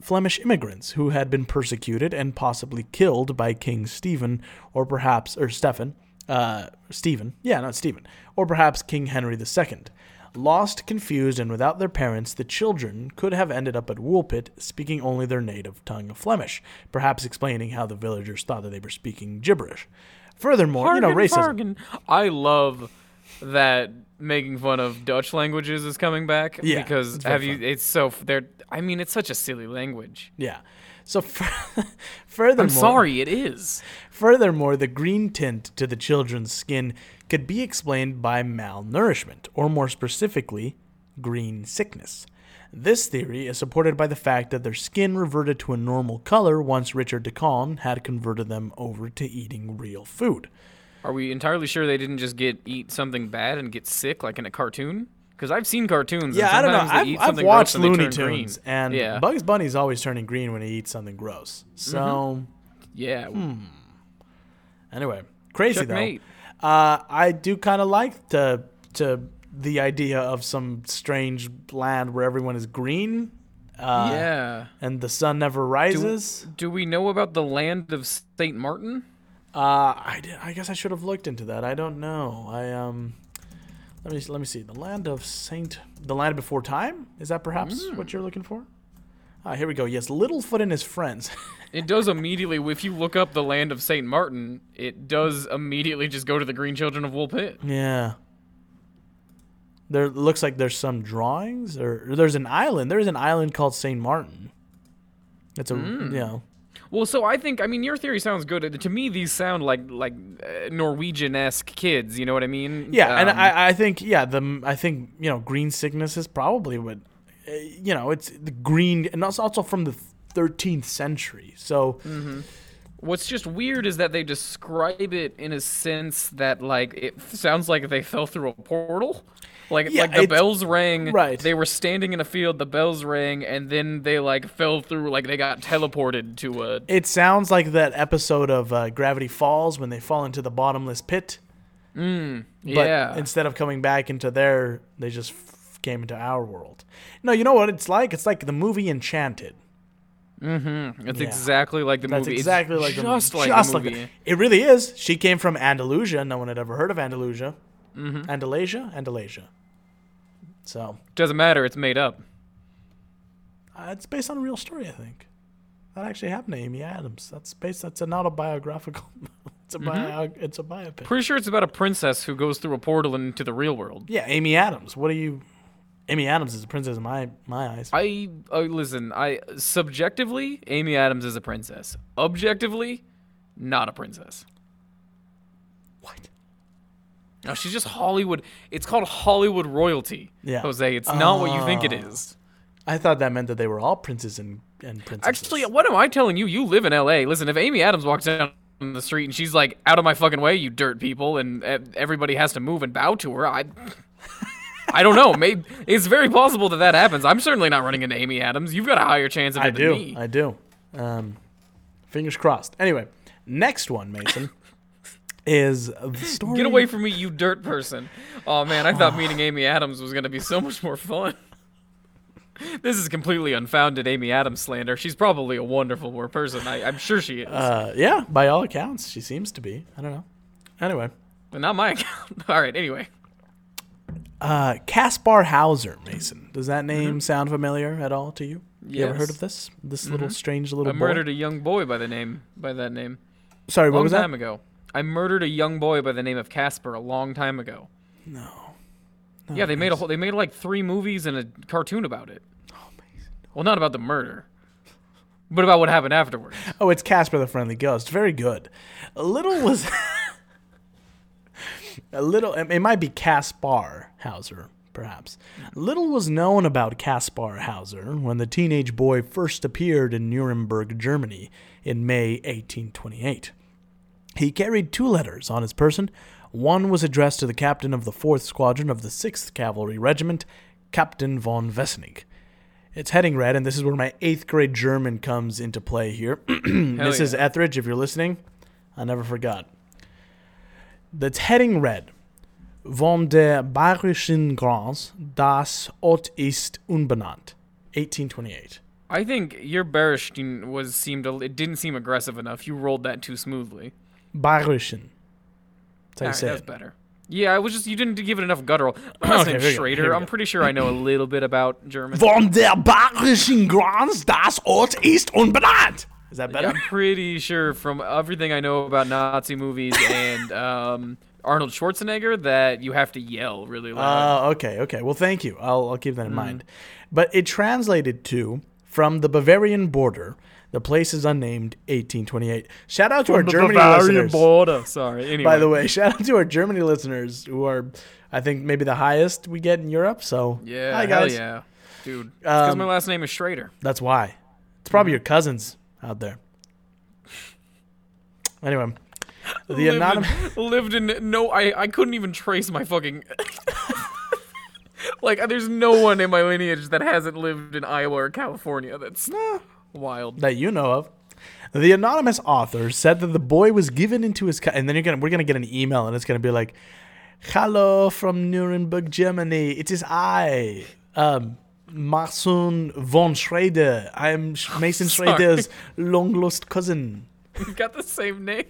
Flemish immigrants who had been persecuted and possibly killed by King Stephen, or perhaps or Stephen, uh, Stephen, yeah, not Stephen, or perhaps King Henry II. Lost, confused, and without their parents, the children could have ended up at Woolpit speaking only their native tongue of Flemish, perhaps explaining how the villagers thought that they were speaking gibberish. Furthermore, you know, racism. bargain. I love that making fun of Dutch languages is coming back. Yeah, because have you? It's so they're. I mean, it's such a silly language. Yeah. So, fur- furthermore, I'm sorry, it is. Furthermore, the green tint to the children's skin could be explained by malnourishment, or more specifically, green sickness. This theory is supported by the fact that their skin reverted to a normal color once Richard de Calne had converted them over to eating real food. Are we entirely sure they didn't just get eat something bad and get sick like in a cartoon? Because I've seen cartoons. Yeah, I don't know. I've, I've watched gross and they Looney turn green. Tunes, and yeah, Bugs Bunny's always turning green when he eats something gross. So, yeah. Hmm. anyway, crazy Checkmate. though. Uh, I do kind of like to to the idea of some strange land where everyone is green. Uh, yeah. and the sun never rises. Do we know about the land of Saint Martin? Uh, I, did, I guess I should have looked into that. I don't know. I um, let me let me see. The land of Saint, the land before time. Is that perhaps Hmm. what you're looking for? Ah, here we go. Yes, Littlefoot and his friends. It does immediately. If you look up the land of Saint Martin, it does immediately just go to the Green Children of Woolpit. yeah. There looks like there's some drawings, or, there's an island. There's an island called Saint Martin. It's a Hmm. you know. Well, so I think I mean your theory sounds good. To me, these sound like like uh, Norwegian-esque kids. You know what I mean? Yeah, and Um, I, I think yeah the I think you know green sickness is probably what uh, you know it's the green and also also from the 13th century. So What's just weird is that they describe it in a sense that like it sounds like they fell through a portal. Like Yeah, like the bells rang. right. They were standing in a field. The bells rang, and then they like fell through. Like they got teleported to a. it sounds like that episode of uh, Gravity Falls when they fall into the bottomless pit. But yeah. instead of coming back into their, they just f- came into our world. No, you know what it's like? It's like the movie Enchanted. It's yeah. exactly like the That's movie. It's exactly like the just movie. like just the like movie. it. It really is. She came from Andalusia. No one had ever heard of Andalusia. Mm-hmm. Andalasia, Andalasia. So Doesn't matter. It's made up. uh, it's based on a real story, I think. That actually happened to Amy Adams. That's based. That's an autobiographical. it's a bio, It's a biopic. Pretty sure it's about a princess who goes through a portal into the real world. yeah, Amy Adams. What are you? Amy Adams is a princess in my my eyes. I uh, listen. I subjectively, Amy Adams is a princess. Objectively, not a princess. what? No, she's just Hollywood. It's called Hollywood royalty. Yeah. Jose, it's not what you think it is. I thought that meant that they were all princes and and princesses. Actually, what am I telling you? You live in L.A. Listen, if Amy Adams walks down the street and she's like, "Out of my fucking way, you dirt people," and everybody has to move and bow to her, I. I don't know. Maybe it's very possible that that happens. I'm certainly not running into Amy Adams. You've got a higher chance of it I than do. me. I do. Um, fingers crossed. Anyway, next one, Mason, is the story. Get away from me, you dirt person. Oh man, I thought meeting Amy Adams was gonna be so much more fun. This is completely unfounded Amy Adams slander. She's probably a wonderful more person. I, I'm sure she is. Uh, yeah, by all accounts, she seems to be. I don't know. Anyway, but not my account. All right, anyway. Uh, Caspar Hauser, Mason. Does that name sound familiar at all to you? You ever heard Mm-hmm. Of this? This little strange little I boy. murdered a young boy by the name by that name. Sorry, what was that? Long time ago. I murdered a young boy by the name of Casper a long time ago. No. yeah, they made a whole, they made like three movies and a cartoon about it. Oh, amazing. Well, not about the murder, but about what happened afterwards. Oh, it's Casper the Friendly Ghost. Very good. A little was a little. It might be Caspar Hauser, perhaps. Little was known about Caspar Hauser when the teenage boy first appeared in Nuremberg, Germany, in May 1828. He carried two letters on his person. One was addressed to the captain of the 4th Squadron of the 6th Cavalry Regiment, Captain von Wessenig. Its heading read, and this is where my eighth grade German comes into play here. Mrs. yeah. Etheridge, if you're listening, I never forgot. That's heading read, Von der Bayerischen Grenze, das Ort ist unbenannt. 1828. I think your Bayerischen was seemed a, it didn't seem aggressive enough. You rolled that too smoothly. Bayerischen. That's how you Alright, say that's better. Yeah, I was just you didn't give it enough guttural. I'm not Okay, saying here we go, here Schrader. I'm pretty sure I know a little bit about German. Von der Bayerischen Grenze, das Ort ist unbenannt. Is that better? I'm pretty sure from everything I know about Nazi movies and um, Arnold Schwarzenegger that you have to yell really loud. Uh, okay, okay. Well, thank you. I'll, I'll keep that in mind. But it translated to from the Bavarian border. The place is unnamed. 1828. Shout out to our Germany listeners. border. Sorry. Anyway. By the way, shout out to our Germany listeners who are, I think, maybe the highest we get in Europe. So Yeah. hi guys. yeah. Dude. Because Um, my last name is Schrader. That's why. It's probably your cousins out there. Anyway, the lived, anonymous. in, lived in no I I couldn't even trace my fucking like there's no one in my lineage that hasn't lived in Iowa or California that's wild that you know of. The anonymous author said that the boy was given into his and then you're gonna we're gonna get an email and it's gonna be like, "Hello from Nuremberg, Germany. It is I, um, Marson von Schrader. I am Mason. Schrader's long lost cousin." We've got the same name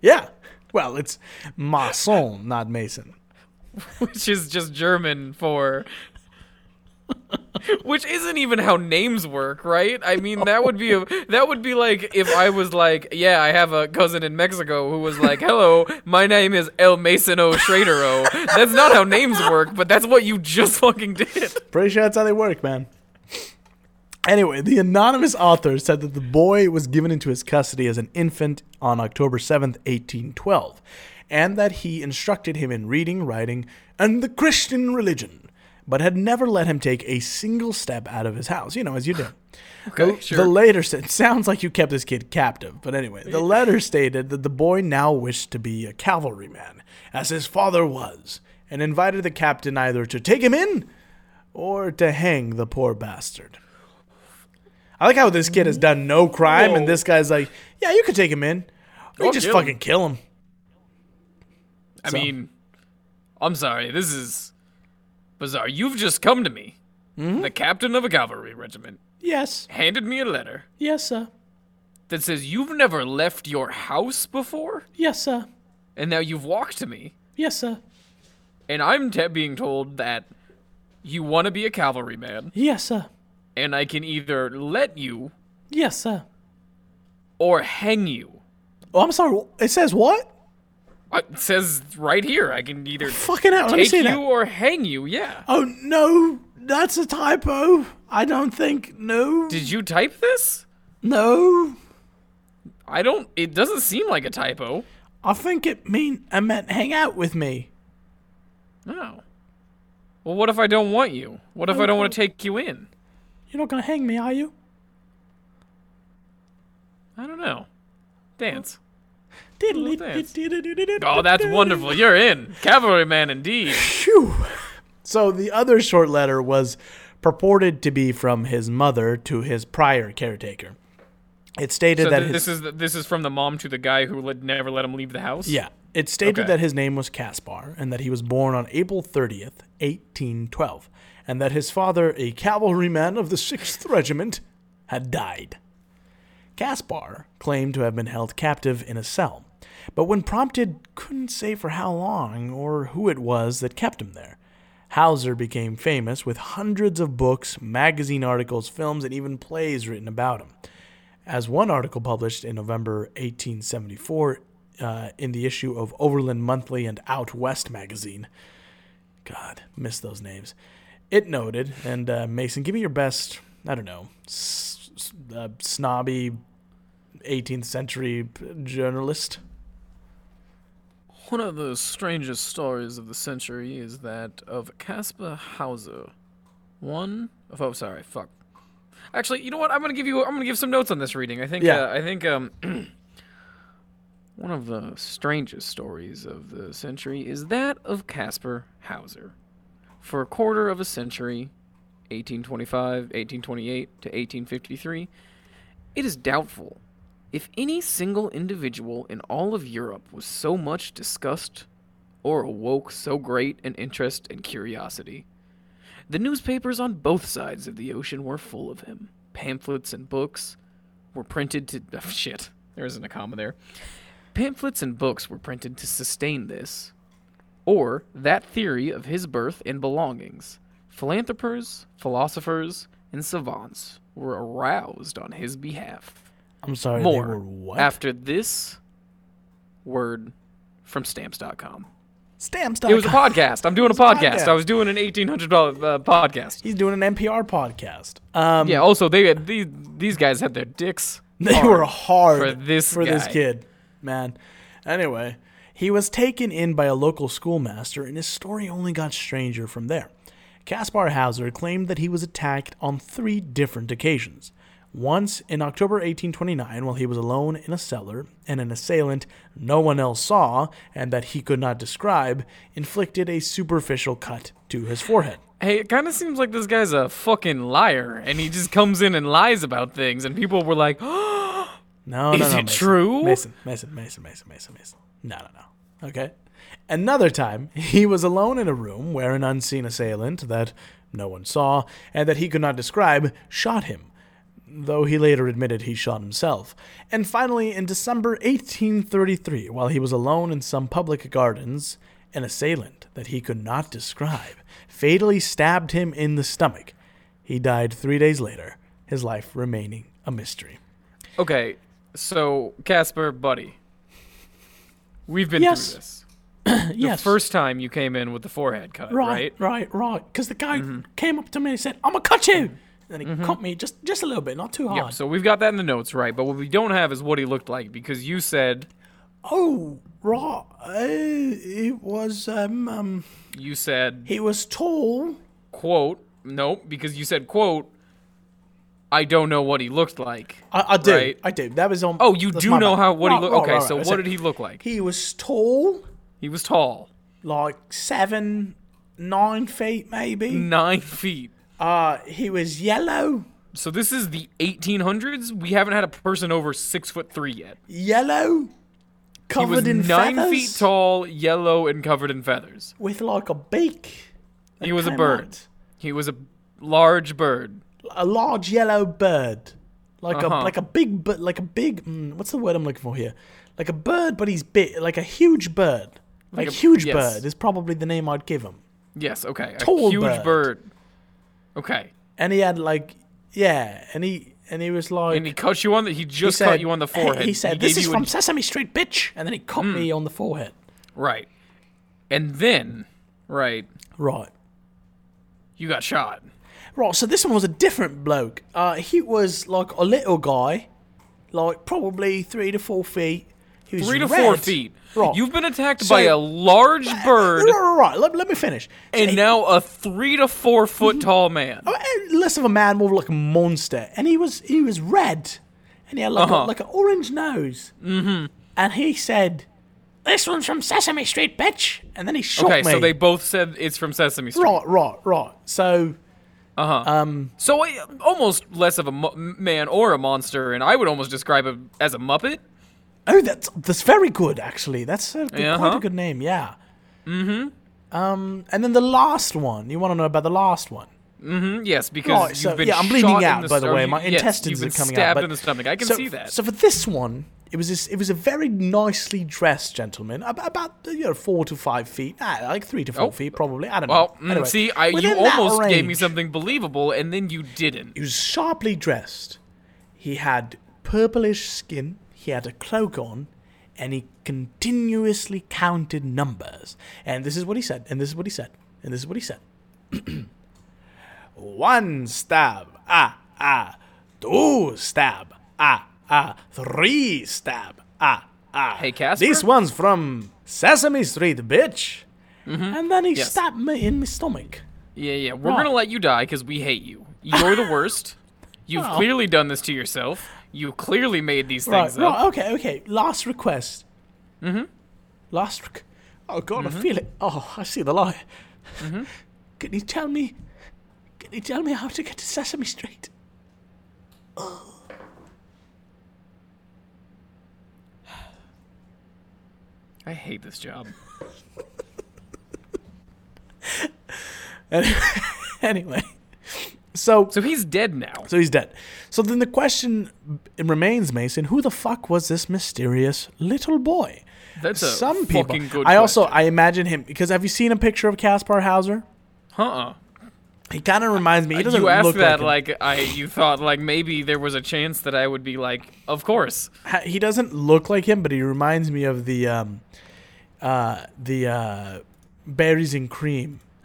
Yeah, well, it's Marson, not Mason. which is just German for which isn't even how names work right I mean that would be a that would be like if I was like yeah I have a cousin in Mexico who was like hello my name is El Masono Schradero that's not how names work but that's what you just fucking did Pretty sure that's how they work, man. Anyway, the anonymous author said that the boy was given into his custody as an infant on October 7th, 1812, and that he instructed him in reading, writing, and the Christian religion, but had never let him take a single step out of his house, you know, as you do. Okay, the, sure. the later said, sounds like you kept this kid captive, but anyway, the letter stated that the boy now wished to be a cavalryman, as his father was, and invited the captain either to take him in or to hang the poor bastard. I like how this kid has done no crime, and this guy's like, "Yeah, you could take him in, or you just kill him." fucking kill him." I So- mean, I'm sorry. This is bizarre. You've just come to me, Mm-hmm. the captain of a cavalry regiment, Yes, handed me a letter yes, sir. that says you've never left your house before, Yes, sir. and now you've walked to me, Yes, sir. and I'm te- being told that you want to be a cavalryman, Yes, sir. And I can either let you Yes, sir. or hang you. Oh, I'm sorry. It says what? Uh, It says right here, I can either Fucking hell. Take you that. or hang you. Yeah. Oh no, that's a typo. I don't think. No. Did you type this? no. I don't. It doesn't seem like a typo. I think it mean I meant hang out with me. No. Well, what if I don't want you? What if I don't want to take you in? You're not gonna hang me, are you? I don't know. Dance. dance. Oh, that's wonderful. You're in. Cavalryman indeed. Phew. So the other short letter was purported to be from his mother to his prior caretaker. It stated So that th- his, this is the, this is from the mom to the guy who let, never let him leave the house. yeah, it stated Okay. that his name was Caspar and that he was born on April 30th, 1812, and that his father, a cavalryman of the 6th Regiment, had died. Caspar claimed to have been held captive in a cell, but when prompted, couldn't say for how long or who it was that kept him there. Hauser became famous with hundreds of books, magazine articles, films, and even plays written about him. As one article published in November 1874 uh, in the issue of Overland Monthly and Out West magazine, God, miss those names. It noted, and uh, Mason, give me your best, I don't know, s- s- uh, snobby 18th century journalist. One of the strangest stories of the century is that of Caspar Hauser. One of oh sorry, fuck. Actually, you know what? I'm gonna give you. I'm gonna give some notes on this reading. I think. Yeah. Uh, I think. Um. one of the strangest stories of the century is that of Caspar Hauser. For a quarter of a century, 1825, 1828 to 1853, it is doubtful if any single individual in all of Europe was so much discussed or awoke so great an interest and curiosity. The newspapers on both sides of the ocean were full of him. Pamphlets and books were printed to. Oh, shit, there isn't a comma there. Pamphlets and books were printed to sustain this, or that theory of his birth and belongings. Philanthropers, philosophers, and savants were aroused on his behalf I'm sorry, more they were what? after this word from stamps.com. Stamps.com. It was a podcast. I'm doing a podcast. podcast. I was doing an $1,800 uh, podcast. He's doing an NPR podcast. Um, Yeah, also, they had, these, these guys had their dicks. They hard were hard for this for this kid, man. Anyway, he was taken in by a local schoolmaster, and his story only got stranger from there. Caspar Hauser claimed that he was attacked on three different occasions. Once in October 1829, while he was alone in a cellar, and an assailant no one else saw and that he could not describe inflicted a superficial cut to his forehead. Hey, it kind of seems like this guy's a fucking liar, and he just comes in and lies about things, and people were like, oh, No, no, Is no. it Mason. true? Mason, Mason, Mason, Mason, Mason, Mason. No, no, no. Okay. Another time, he was alone in a room where an unseen assailant that no one saw and that he could not describe shot him, though he later admitted he shot himself. And finally, in December 1833, while he was alone in some public gardens, an assailant that he could not describe fatally stabbed him in the stomach. He died three days later, his life remaining a mystery. okay, so, Caspar, buddy, we've been Yes. through this. yes. The first time you came in with the forehead cut, right? Mm-hmm. Right, right, right. Because the guy came up to me and said, "I'm gonna cut you," and then he cut me just just a little bit, not too hard. Yeah, so we've got that in the notes, right? But what we don't have is what he looked like because you said oh, right. Uh, it was um um. you said He was tall. quote nope because you said quote I don't know what he looked like. I, I do. Right. I do. That was on. Oh, you do know bad. how what he Right, looked. right, Okay, right, so what did he look like? He was tall, He was tall, like seven, nine feet maybe. nine feet. Uh, he was yellow, So this is the 1800s. We haven't had a person over six foot three yet. yellow, He covered in nine feathers, feet tall, yellow, and covered in feathers. with like a beak. He was a bird. out. He was a large bird. A large yellow bird, like Uh-huh. a like a big but like a big. Mm, what's the word I'm looking for here? Like a bird, but he's big, like a huge bird, Like, a- huge yes. bird is probably the name I'd give him. Yes, okay. A Tall huge bird. bird. Okay. And he had like, yeah, and he and he was like, And he cut you on the he he just said- cut you on the forehead. He said, gave "This is from Sesame Street, bitch," and then he cut Hmm. me on the forehead. Right. And then, right, Right. you got shot. Right, so this one was a different bloke. Uh, he was like a little guy, like probably three to four feet. He was Three to four feet. Right. You've been attacked So- by a large bird Right, right, right. Let, let me finish. So and he- now a three to four foot tall man. uh, less of a man, more of like a monster, and he was he was red, and he had like a, Uh-huh. like an orange nose. Mm-hmm. And he said, "This one's from Sesame Street, bitch," and then he shot Okay, me. so they both said it's from Sesame Street. right, right, right. So Uh huh. Um. So uh, almost less of a mo- man or a monster, and I would almost describe him as a muppet. Oh, that's that's very good actually. That's a good, Yeah, quite a good name. Yeah. Mm-hmm. Um, and then the last one. You want to know about the last one? Mm, yes, because Right. you've So been yeah, I'm bleeding out. by the way, my Yes, intestines are coming stabbed out. but- in the stomach. I can so, see that. So for this one, it was this, it was a very nicely dressed gentleman, about you know four to five feet, ah, like three to four Oh. feet probably. I don't well, know. mm, Anyway, see, I, you almost gave me something believable, and then you didn't. He was sharply dressed. He had purplish skin. He had a cloak on, and he continuously counted numbers. And this is what he said. And this is what he said. And this is what he said. One stab, ah ah. Two stab, ah ah. Three stab, ah ah. Hey, Caspar? This one's from Sesame Street, bitch. And then he Mm-hmm. Yes. stabbed me in my stomach. Yeah, yeah. We're Right. gonna let you die because we hate you. You're the worst. You've Oh. clearly done this to yourself. You clearly made these Right, things up. right, okay, okay. Last request. Mm-hmm. Last. Rec- oh God, I feel it. Oh, I see the light. Mm-hmm. Can you tell me? Can you tell me how to get to Sesame Street? I hate this job. anyway, so So he's dead now. so he's dead. So then the question remains, Mason: Who the fuck was this mysterious little boy? That's a Some people. fucking good I also question. I imagine him because have you seen a picture of Caspar Hauser? Uh-uh. He kind of reminds me. He doesn't You asked look that like, like I you thought like maybe there was a chance that I would be like, of course. he doesn't look like him, but he reminds me of the um, uh, the uh, berries and cream.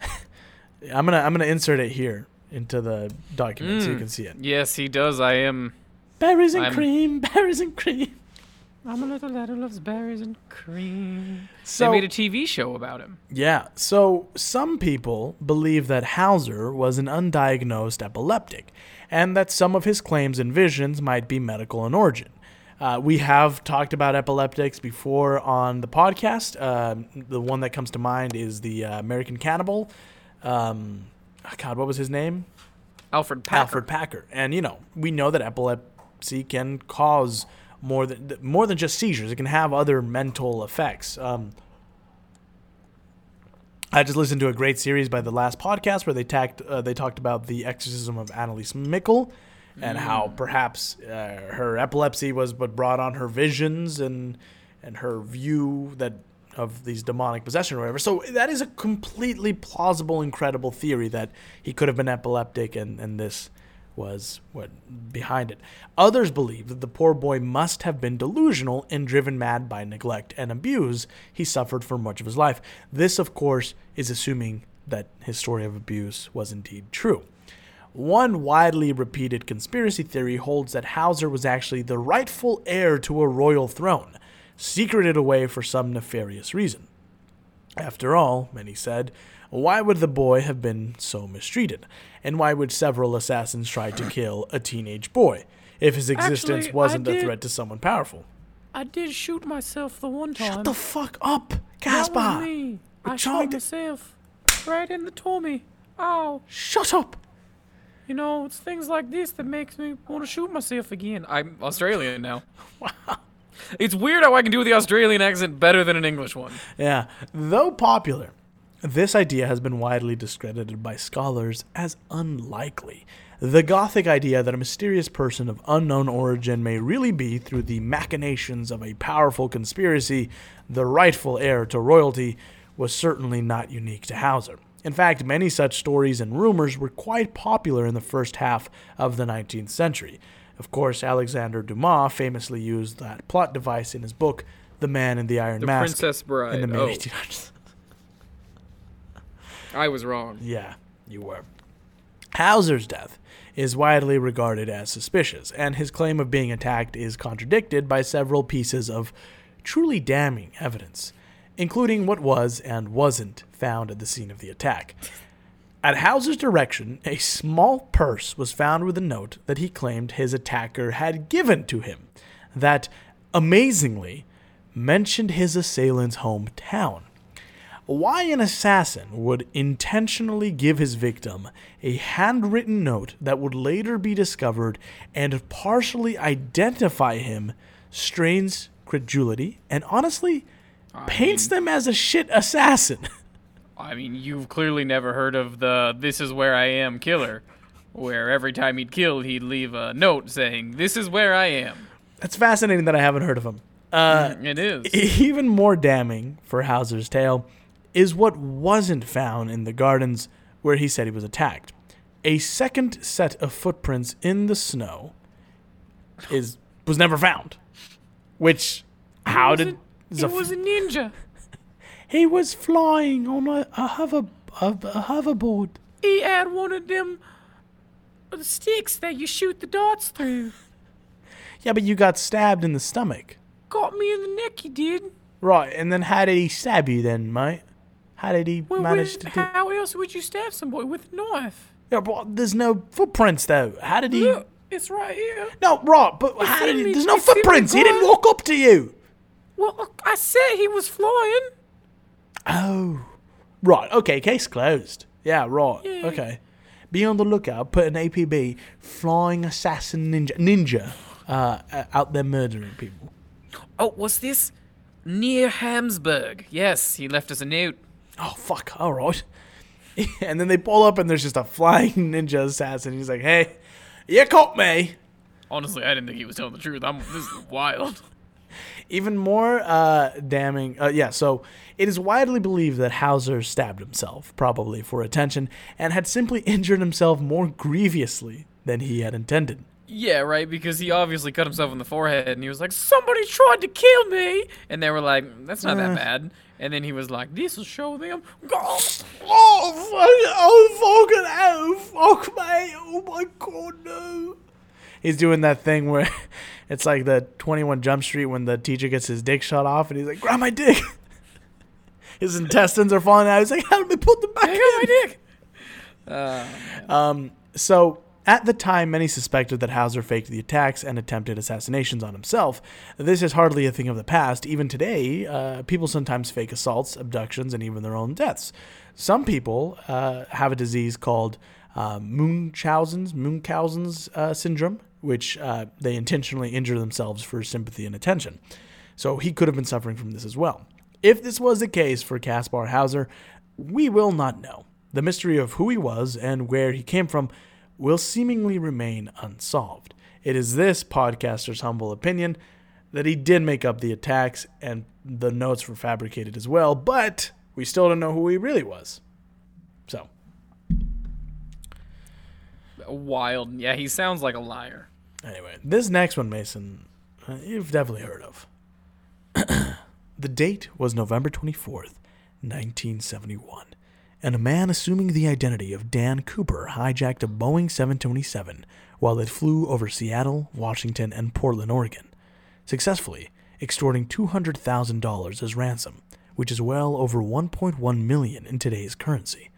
I'm gonna I'm gonna insert it here into the document so you can see it. Yes, he does. I am Berries and I'm- cream, berries and cream. I'm a little lad who loves berries and cream. So they made a TV show about him. yeah, so some people believe that Hauser was an undiagnosed epileptic, and that some of his claims and visions might be medical in origin. Uh, we have talked about epileptics before on the podcast. Um the one that comes to mind is the uh, American Cannibal. Um, oh God, what was his name? Alfred Packer. Alfred Packer. And you know, we know that epilepsy can cause more than more than just seizures. It can have other mental effects. Um, I just listened to a great series by the last podcast where they tacked, uh, they talked about the exorcism of Anneliese Mickle and how perhaps uh, her epilepsy was what brought on her visions and and her view that of these demonic possession or whatever. So that is a completely plausible, incredible theory that he could have been epileptic and, and this was what behind it. Others believe that the poor boy must have been delusional and driven mad by neglect and abuse he suffered for much of his life. This, of course, is assuming that his story of abuse was indeed true. One widely repeated conspiracy theory holds that Hauser was actually the rightful heir to a royal throne, secreted away for some nefarious reason. After all, many said, why would the boy have been so mistreated? And why would several assassins try to kill a teenage boy if his existence Actually, wasn't a threat to someone powerful? I did shoot myself the one time. Shut the fuck up, that Caspar! was me. We're I shot to- myself right in the tummy. Ow. Shut up! You know, it's things like this that makes me want to shoot myself again. I'm Australian now. wow. It's weird how I can do the Australian accent better than an English one. Yeah. Though popular, this idea has been widely discredited by scholars as unlikely, the Gothic idea that a mysterious person of unknown origin may really be, through the machinations of a powerful conspiracy, the rightful heir to royalty, was certainly not unique to Hauser. In fact, many such stories and rumors were quite popular in the first half of the 19th century. Of course, Alexander Dumas famously used that plot device in his book, The Man in the Iron The Mask. Princess Bride. in the mid oh, 1800s. I was wrong. Yeah, you were. Hauser's death is widely regarded as suspicious, and his claim of being attacked is contradicted by several pieces of truly damning evidence, including what was and wasn't found at the scene of the attack. At Hauser's direction, a small purse was found with a note that he claimed his attacker had given to him, that, amazingly, mentioned his assailant's hometown. Why an assassin would intentionally give his victim a handwritten note that would later be discovered and partially identify him strains credulity and honestly paints them as a shit assassin. I mean, you've clearly never heard of the "This is where I am" killer, where every time he'd kill, he'd leave a note saying, "This is where I am." That's fascinating that I haven't heard of him. Uh, it is. even more damning for Hauser's tale is what wasn't found in the gardens where he said he was attacked. A second set of footprints in the snow is was never found. Which how was did a- It was a ninja. he was flying on a, a hover a, a hoverboard. He had one of them uh, sticks that you shoot the darts through. Yeah, but you got stabbed in the stomach. Got me in the neck. He did. Right, and then how did he stab you then, mate? How did he Well, manage to do how else would you stab somebody with a knife? Yeah, but there's no footprints though. How did he Look, it's right here. No, right, but how did he me- there's no it's footprints. He didn't walk up to you. Well, I said he was flying. Oh. Right, okay, case closed. Yeah, right. Yeah. Okay. Be on the lookout, put an APB, flying assassin ninja ninja uh, uh, out there murdering people. Oh, what's this? Near Hamsburg. Yes, he left us a note. Oh fuck, alright. and then they pull up and there's just a flying ninja assassin. He's like, Hey, you caught me. Honestly, I didn't think he was telling the truth. I'm this is wild. Even more uh, damning, uh, yeah. So it is widely believed that Hauser stabbed himself, probably for attention, and had simply injured himself more grievously than he had intended. Yeah, right, because he obviously cut himself in the forehead and he was like, Somebody tried to kill me and they were like, That's not that bad. And then he was like, This'll show them. Oh, fuck oh, fucking hell, fuck me! Oh my god, no! He's doing that thing where it's like the Twenty One Jump Street when the teacher gets his dick shot off, and he's like, "Grab my dick." His intestines are falling out. He's like, "Help me put them back I in." got my dick. Um, so at the time, many suspected that Hauser faked the attacks and attempted assassinations on himself. This is hardly a thing of the past. Even today, uh, people sometimes fake assaults, abductions, and even their own deaths. Some people uh, have a disease called uh, Munchausen's Munchausen's uh, syndrome, which uh, they intentionally injure themselves for sympathy and attention. So he could have been suffering from this as well. If this was the case for Caspar Hauser, we will not know. The mystery of who he was and where he came from will seemingly remain unsolved. It is this podcaster's humble opinion that he did make up the attacks and the notes were fabricated as well, but we still don't know who he really was. So, Wild. Yeah, he sounds like a liar. Anyway, this next one, Mason, uh, you've definitely heard of. the date was November 24th, 1971, and a man assuming the identity of Dan Cooper hijacked a Boeing 727 while it flew over Seattle, Washington, and Portland, Oregon, successfully extorting $200,000 as ransom, which is well over 1.1 million in today's currency.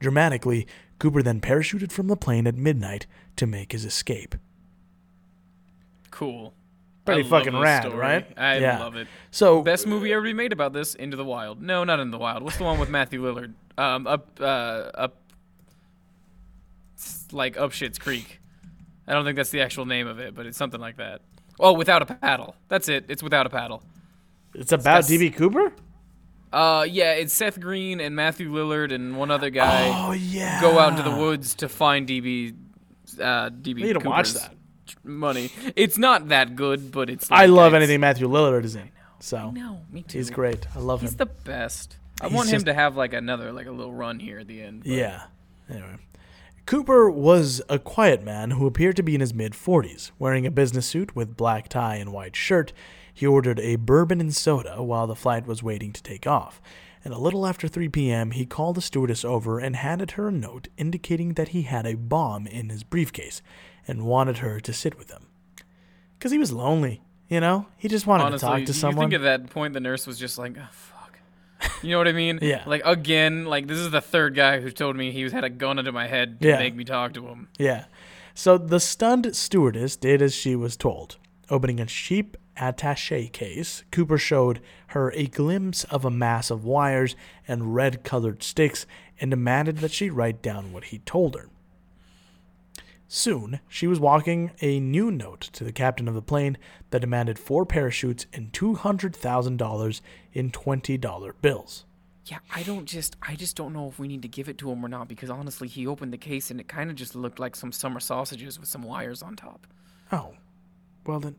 Dramatically, Cooper then parachuted from the plane at midnight to make his escape. Cool. Pretty I fucking rad, story. right? I Yeah. love it. So Best movie ever made about this, Into the Wild. No, not Into the Wild. What's the one with Matthew Lillard? Um, up, uh, up, like up Shit's Creek. I don't think that's the actual name of it, but it's something like that. Oh, Without a Paddle. That's it. It's Without a Paddle. it's about DB Cooper. Uh, yeah, it's Seth Green and Matthew Lillard and one other guy Oh yeah. go out into the woods to find DB uh, DB. You don't watch that. Money. It's not that good, but it's. I love anything Matthew Lillard is in. So No, me too. he's great. I love He's him. He's the best. I want him just- to have like another, like a little run here at the end. but- Yeah. Anyway. Cooper was a quiet man who appeared to be in his mid 40s. Wearing a business suit with black tie and white shirt, he ordered a bourbon and soda while the flight was waiting to take off. And a little after 3 p.m., he called the stewardess over and handed her a note indicating that he had a bomb in his briefcase and wanted her to sit with him. Because he was lonely, you know? He just wanted Honestly, to talk to you someone. think at that point the nurse was just like, oh, fuck. You know what I mean? Yeah. Like again, like this is the third guy who told me he was had a gun under my head to Yeah. make me talk to him. Yeah. So the stunned stewardess did as she was told. Opening a cheap attache case, Cooper showed her a glimpse of a mass of wires and red colored sticks and demanded that she write down what he told her. Soon, she was walking a new note to the captain of the plane that demanded four parachutes and $200,000 in $20 bills. Yeah, I don't just I just don't know if we need to give it to him or not because honestly, he opened the case and it kind of just looked like some summer sausages with some wires on top. Oh, well then,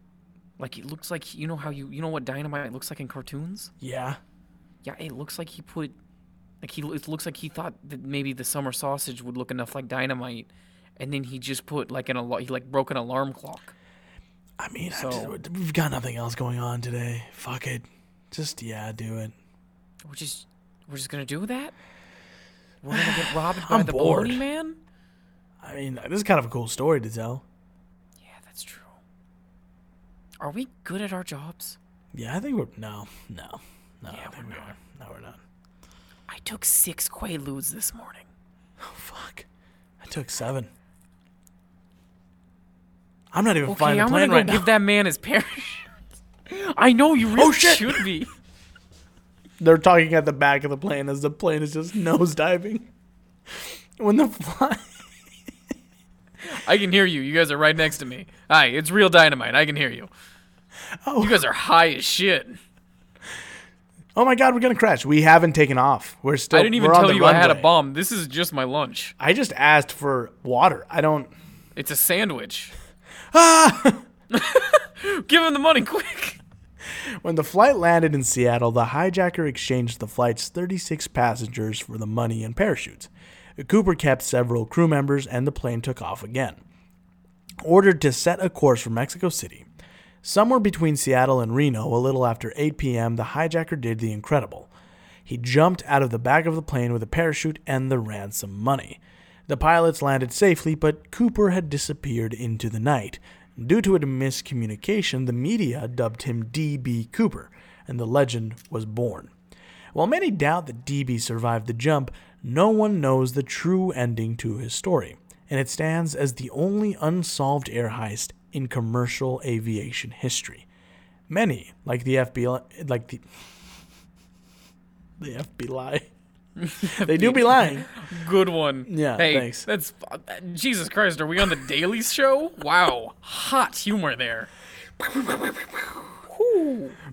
Like it looks like you know how you you know what dynamite looks like in cartoons? yeah. Yeah, it looks like he put like he it looks like he thought that maybe the summer sausage would look enough like dynamite, and then he just put like an alarm he like broke an alarm clock. I mean, I So- just- we've got nothing else going on today. Fuck it. Just, yeah, do it. We're just we're just gonna do that. We're gonna get robbed by I'm the bored. Man. I mean, this is kind of a cool story to tell. Yeah, that's true. Are we good at our jobs? Yeah, I think we're. No, no. No, Yeah, we're we not. are. No, we're not. I took six Quaaludes this morning. Oh, fuck. I took seven. I'm not even Okay, flying the I'm gonna plane go right give now. that man his parachute. I know you really Oh, shit. should be. They're talking at the back of the plane as the plane is just nosediving. When the fly. I can hear you. You guys are right next to me. Hi, it's real dynamite. I can hear you. Oh. You guys are high as shit. Oh my god, we're gonna crash. We haven't taken off. We're still. I didn't even we're on tell the you I had a runway. bomb. This is just my lunch. I just asked for water. I don't. It's a sandwich. Ah! Give him the money quick. When the flight landed in Seattle, the hijacker exchanged the flight's 36 passengers for the money and parachutes. Cooper kept several crew members and the plane took off again. Ordered to set a course for Mexico City. Somewhere between Seattle and Reno, a little after 8 p.m., the hijacker did the incredible. He jumped out of the back of the plane with a parachute and the ransom money. The pilots landed safely, but Cooper had disappeared into the night. Due to a miscommunication, the media dubbed him DB Cooper, and the legend was born. While many doubt that DB survived the jump, no one knows the true ending to his story, and it stands as the only unsolved air heist in commercial aviation history. Many, like the FBI, like the the FBI, they do be lying. Good one. Yeah, Hey, thanks. that's Jesus Christ. Are we on the Daily Show? Wow, hot humor there.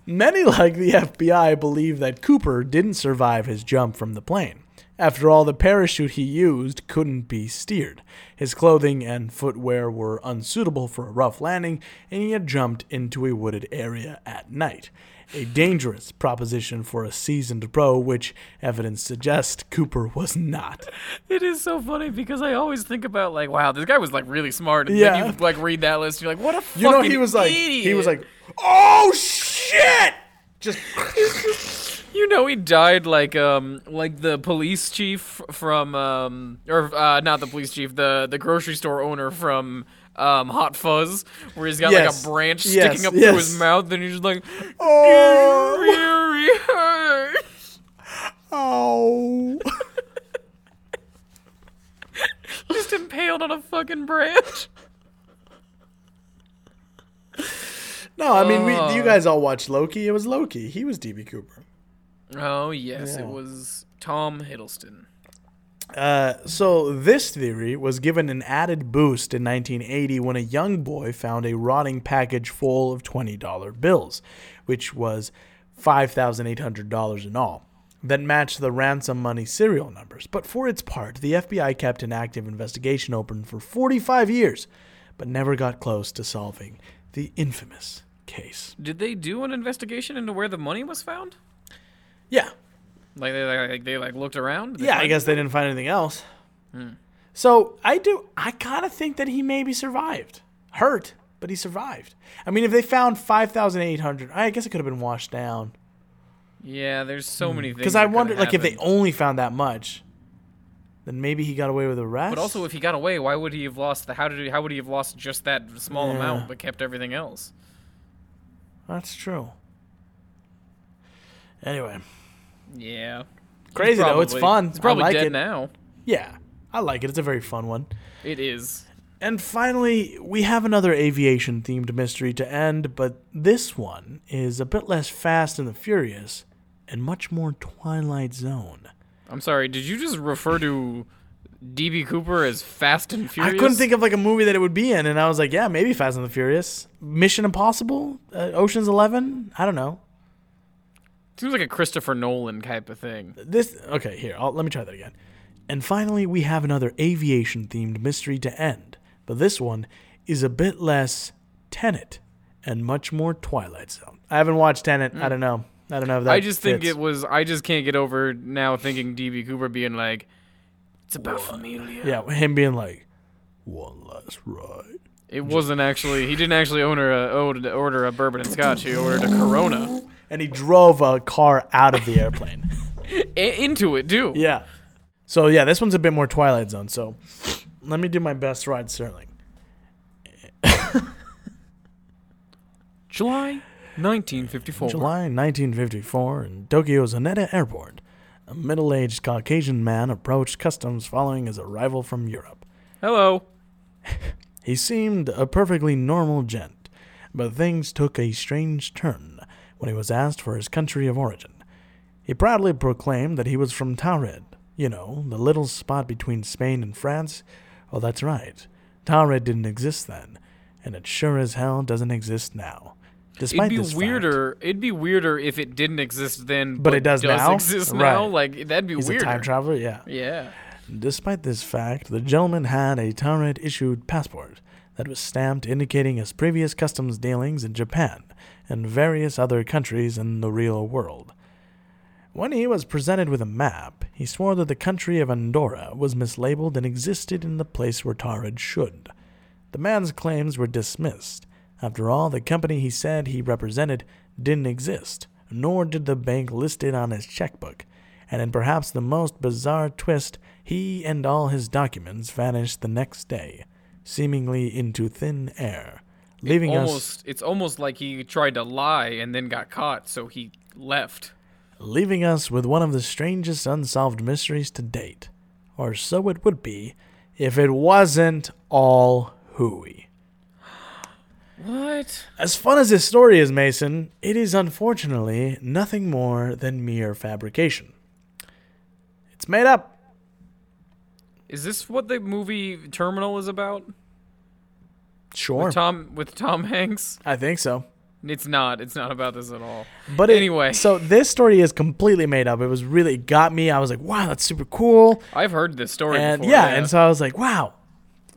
Many, like the FBI, believe that Cooper didn't survive his jump from the plane. After all, the parachute he used couldn't be steered. His clothing and footwear were unsuitable for a rough landing, and he had jumped into a wooded area at night. A dangerous proposition for a seasoned pro, which evidence suggests Cooper was not. It is so funny because I always think about like, wow, this guy was like really smart. And Yeah. then you like read that list, you're like, what a fucking You know, he was like, he was like, oh shit! Just You know, he died like um like the police chief from um or uh not the police chief, the the grocery store owner from um Hot Fuzz, where he's got Yes. like a branch Yes, sticking up yes. through his mouth, and he's just like, oh, oh. just impaled on a fucking branch. No, I mean, we, Uh. you guys all watched Loki. It was Loki. He was DB Cooper. Oh yes, Yeah. it was Tom Hiddleston. Uh, so this theory was given an added boost in 1980 when a young boy found a rotting package full of $20 bills, which was $5,800 in all. that matched the ransom money serial numbers. But for its part, the FBI kept an active investigation open for 45 years, but never got close to solving the infamous case. Did they do an investigation into where the money was found? Yeah. Like they like they like looked around? They Yeah, I guess they didn't find anything else. Hmm. So I do. I kind of think that he maybe survived. Hurt, but he survived. I mean, if they found five thousand eight hundred, I guess it could have been washed down. Yeah, there's so hmm. many things. Because I wonder, like, if they only found that much, then maybe he got away with the rest. But also, if he got away, why would he have lost the? How did he? How would he have lost just that small Yeah. amount, but kept everything else? that's true. Anyway, Yeah. crazy though. It's fun. He's probably I like dead it. now. Yeah, I like it. It's a very fun one. It is. And finally, we have another aviation themed mystery to end, but this one is a bit less fast and the furious and much more Twilight Zone. I'm sorry. Did you just refer to DB Cooper as Fast and Furious? I couldn't think of like a movie that it would be in, and I was like, yeah, maybe Fast and the Furious, Mission Impossible, uh, Ocean's Eleven. I don't know. Seems like a Christopher Nolan type of thing. This okay here. I'll, let me try that again. And finally, we have another aviation themed mystery to end, but this one is a bit less Tenet and much more Twilight Zone. I haven't watched Tenet. I mm. don't know. I don't know if that. I just think it was. I just can't get over now thinking DB Cooper being like, "It's about familia." Yeah, him being like, one last ride. It wasn't actually. He didn't actually uh, order a order a bourbon and scotch. He ordered a Corona And he drove a car out of the airplane. Into it too. yeah. So yeah, this one's a bit more Twilight Zone. So let me do my best Rod Serling. July 1954. July 1954, in Tokyo's Haneda Airport, a middle aged Caucasian man approached customs following his arrival from Europe. Hello. He seemed a perfectly normal gent, but things took a strange turn when he was asked for his country of origin. He proudly proclaimed that he was from Taured, you know, the little spot between Spain and France. Oh, that's right. Taured didn't exist then, and it sure as hell doesn't exist now. Despite It'd be this fact- weirder. It'd be weirder if it didn't exist then, But it does now? exist Right. now. Like that'd be He's weirder. a time traveler, yeah. Yeah. Despite this fact, the gentleman had a Taured issued passport that was stamped indicating his previous customs dealings in Japan and various other countries in the real world. When he was presented with a map, he swore that the country of Andorra was mislabeled and existed in the place where Taured should. The man's claims were dismissed. After all, the company he said he represented didn't exist, nor did the bank list it on his checkbook. And in perhaps the most bizarre twist, he and all his documents vanished the next day, seemingly into thin air, leaving us almost. It's almost like he tried to lie and then got caught, so he left. leaving us with one of the strangest unsolved mysteries to date. Or so it would be if it wasn't all hooey. What? As fun as this story is, Mason, it is unfortunately nothing more than mere fabrication. It's made up. Is this what the movie Terminal is about? Sure. With Tom with Tom Hanks? I think so. It's not. It's not about this at all. But it- Anyway. so this story is completely made up. It was really it got me. I was like, wow, that's super cool. I've heard this story and before. yeah, and so I was like, wow,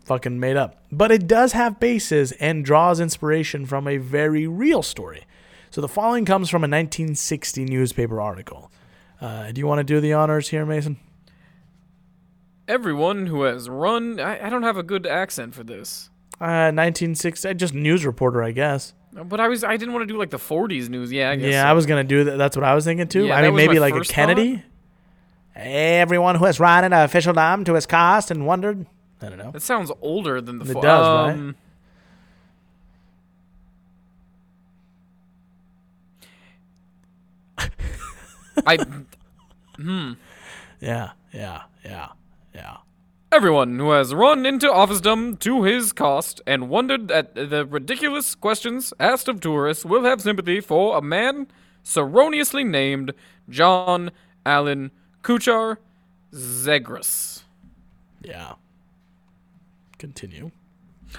fucking made up. But it does have bases and draws inspiration from a very real story. So the following comes from a 1960 newspaper article. Uh, do you want to do the honors here, Mason? everyone who has run. I, I don't have a good accent for this. Uh, 1960, just news reporter, I guess. But I was I didn't want to do like the 40s news. Yeah, I guess. Yeah, so. I was gonna do that. That's what I was thinking too. Yeah, I mean, maybe like a Kennedy. Everyone who has ridden an official dime to his cost and wondered. I don't know. That sounds older than the. It fo- does, right? um, I Yeah, yeah, yeah, yeah. Everyone who has run into officedom to his cost and wondered at the ridiculous questions asked of tourists will have sympathy for a man erroneously named John Allen Kuchar Zegras. Yeah. Continue.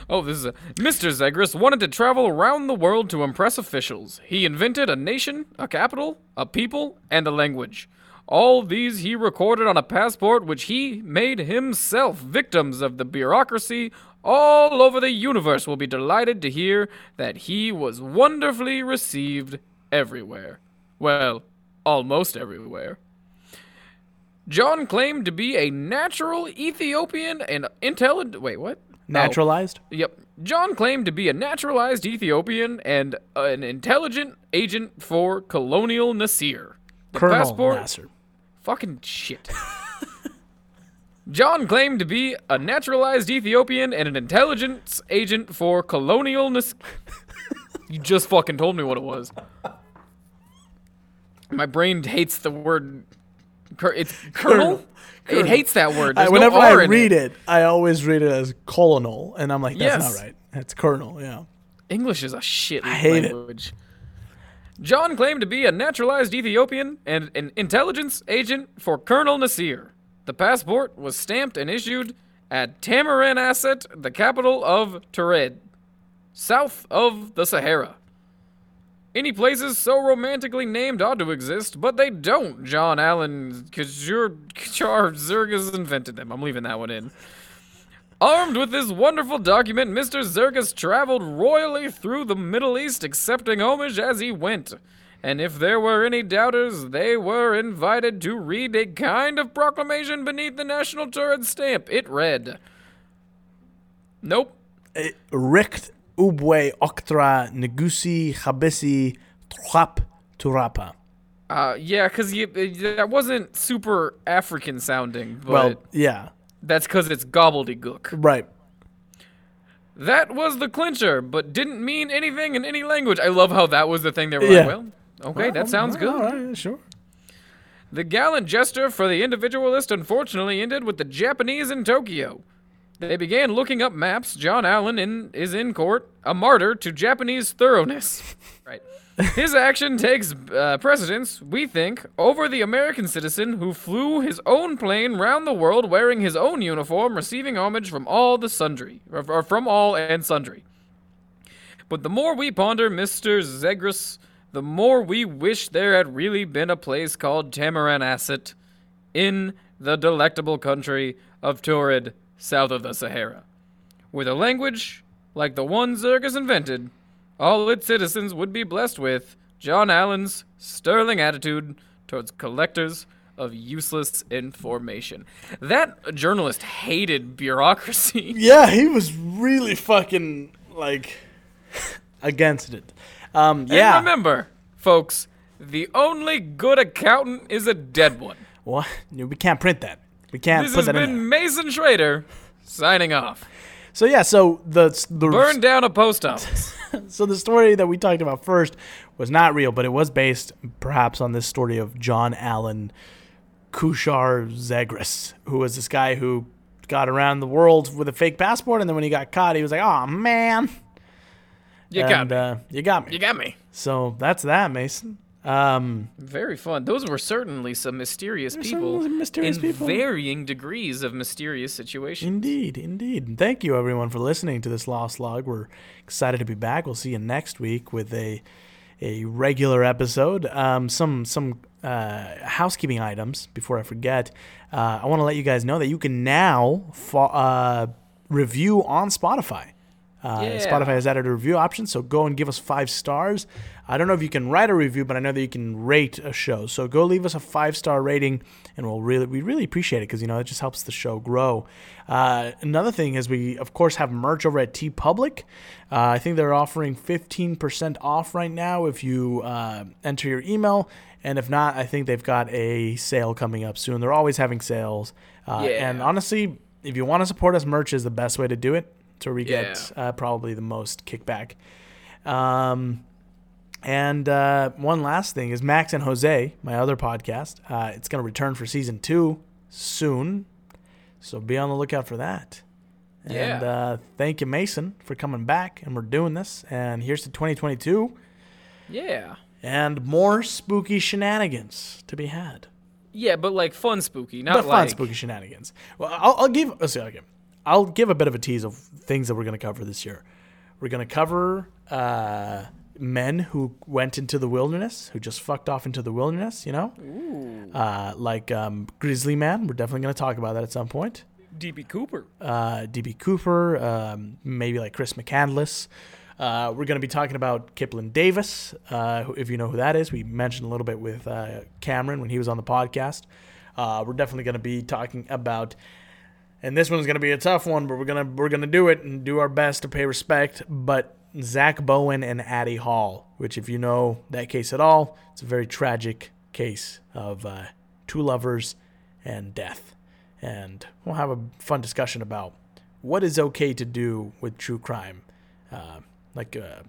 Oh, this is a Mr. Zegras wanted to travel around the world to impress officials. He invented a nation, a capital, a people, and a language. All these he recorded on a passport which he made himself. Victims of the bureaucracy all over the universe will be delighted to hear that he was wonderfully received everywhere. Well, almost everywhere. John claimed to be a natural Ethiopian and intelligent. Wait, what? Oh. Naturalized. Yep. John claimed to be a naturalized Ethiopian and an intelligent agent for Colonial Nasser. The Colonel passport. Nasser. Fucking shit. John claimed to be a naturalized Ethiopian and an intelligence agent for Colonial Nasser. you just fucking told me what it was. My brain hates the word. Cur- it's colonel. It hates that word. I, whenever no I read it. I always read it as colonel, and I'm like, that's Yes. not right. It's colonel. Yeah. English is a shit hate it. John claimed to be a naturalized Ethiopian and an intelligence agent for Colonel Nasser. The passport was stamped and issued at Tamarannasset, the capital of Tured, south of the Sahara. Any places so romantically named ought to exist, but they don't. John Allen Kajur Kachar Zergas invented them. I'm leaving that one in. Armed with this wonderful document, Mr. Zergas traveled royally through the Middle East, accepting homage as he went. And if there were any doubters, they were invited to read a kind of proclamation beneath the National Turret stamp. It read Nope. Richt ubwe oktra negusi habisi trap turapa. Uh, yeah, because that wasn't super African sounding, but Well, yeah, that's because it's gobbledygook. right. That was the clincher, but didn't mean anything in any language. I love how that was the thing they were Yeah. like, well, okay, that sounds good. All right, sure. The gallant gesture for the individualist unfortunately ended with the Japanese in Tokyo. They began looking up maps. John Allen in, is in court, a martyr to Japanese thoroughness. Right. His action takes uh, precedence, we think, over the American citizen who flew his own plane round the world wearing his own uniform, receiving homage from all the sundry, or, or from all and sundry. But the more we ponder Mr. Zegras, the more we wish there had really been a place called Tamarannasset in the delectable country of Turid, south of the Sahara. With a language like the one Zergas invented, all its citizens would be blessed with John Allen's sterling attitude towards collectors of useless information. That journalist hated bureaucracy. Yeah, he was really fucking like against it. Um, yeah. And remember, folks, the only good accountant is a dead one. What? We can't print that. We can't This put has that in there. been Mason Schrader signing off. So yeah, so the the Burn down a post office. so the story that we talked about first was not real, but it was based perhaps on this story of John Allen Kushar Zagris, who was this guy who got around the world with a fake passport, and then when he got caught, he was like, "Oh man, You and, got me. Uh, you got me." You got me. So that's that, Mason. Um, Very fun. Those were certainly some mysterious people some mysterious in people. varying degrees of mysterious situations. Indeed, indeed. And thank you everyone for listening to this Lost Log. We're excited to be back. We'll see you next week with a a regular episode. Um, some some uh, housekeeping items before I forget. Uh, I want to let you guys know that you can now fo- uh, review on Spotify. Uh, Yeah. Spotify has added a review option, so go and give us five stars. I don't know if you can write a review, but I know that you can rate a show. So go leave us a five star rating, and we'll really we really appreciate it because you know it just helps the show grow. Uh, another thing is we of course have merch over at TeePublic. Uh, I think they're offering fifteen percent off right now if you uh, enter your email. And if not, I think they've got a sale coming up soon. They're always having sales. Uh, Yeah. And honestly, if you want to support us, merch is the best way to do it. Where we get Yeah. uh, probably the most kickback. Um, and uh, one last thing is Max and Jose, my other podcast. Uh, it's going to return for season two soon, so be on the lookout for that. And uh, thank you, Mason, for coming back, and we're doing this. And here's to 2022 Yeah. and more spooky shenanigans to be had. Yeah, but like fun spooky, not but fun like spooky shenanigans. Well, I'll, I'll give. Let's see. Okay, I'll give a bit of a tease of things that we're going to cover this year. We're going to cover uh, men who went into the wilderness, who just fucked off into the wilderness, you know? Uh, like um, Grizzly Man. We're definitely going to talk about that at some point. DB Cooper. Uh, DB Cooper, um, maybe like Chris McCandless. Uh, we're going to be talking about Kiplyn Davis, uh, who- if you know who that is. We mentioned a little bit with uh, Cameron when he was on the podcast. Uh, we're definitely going to be talking about, and this one's going to be a tough one, but we're gonna we're gonna do it and do our best to pay respect. But Zach Bowen and Addie Hall, which if you know that case at all, it's a very tragic case of uh, two lovers and death, and we'll have a fun discussion about what is okay to do with true crime, uh, like uh,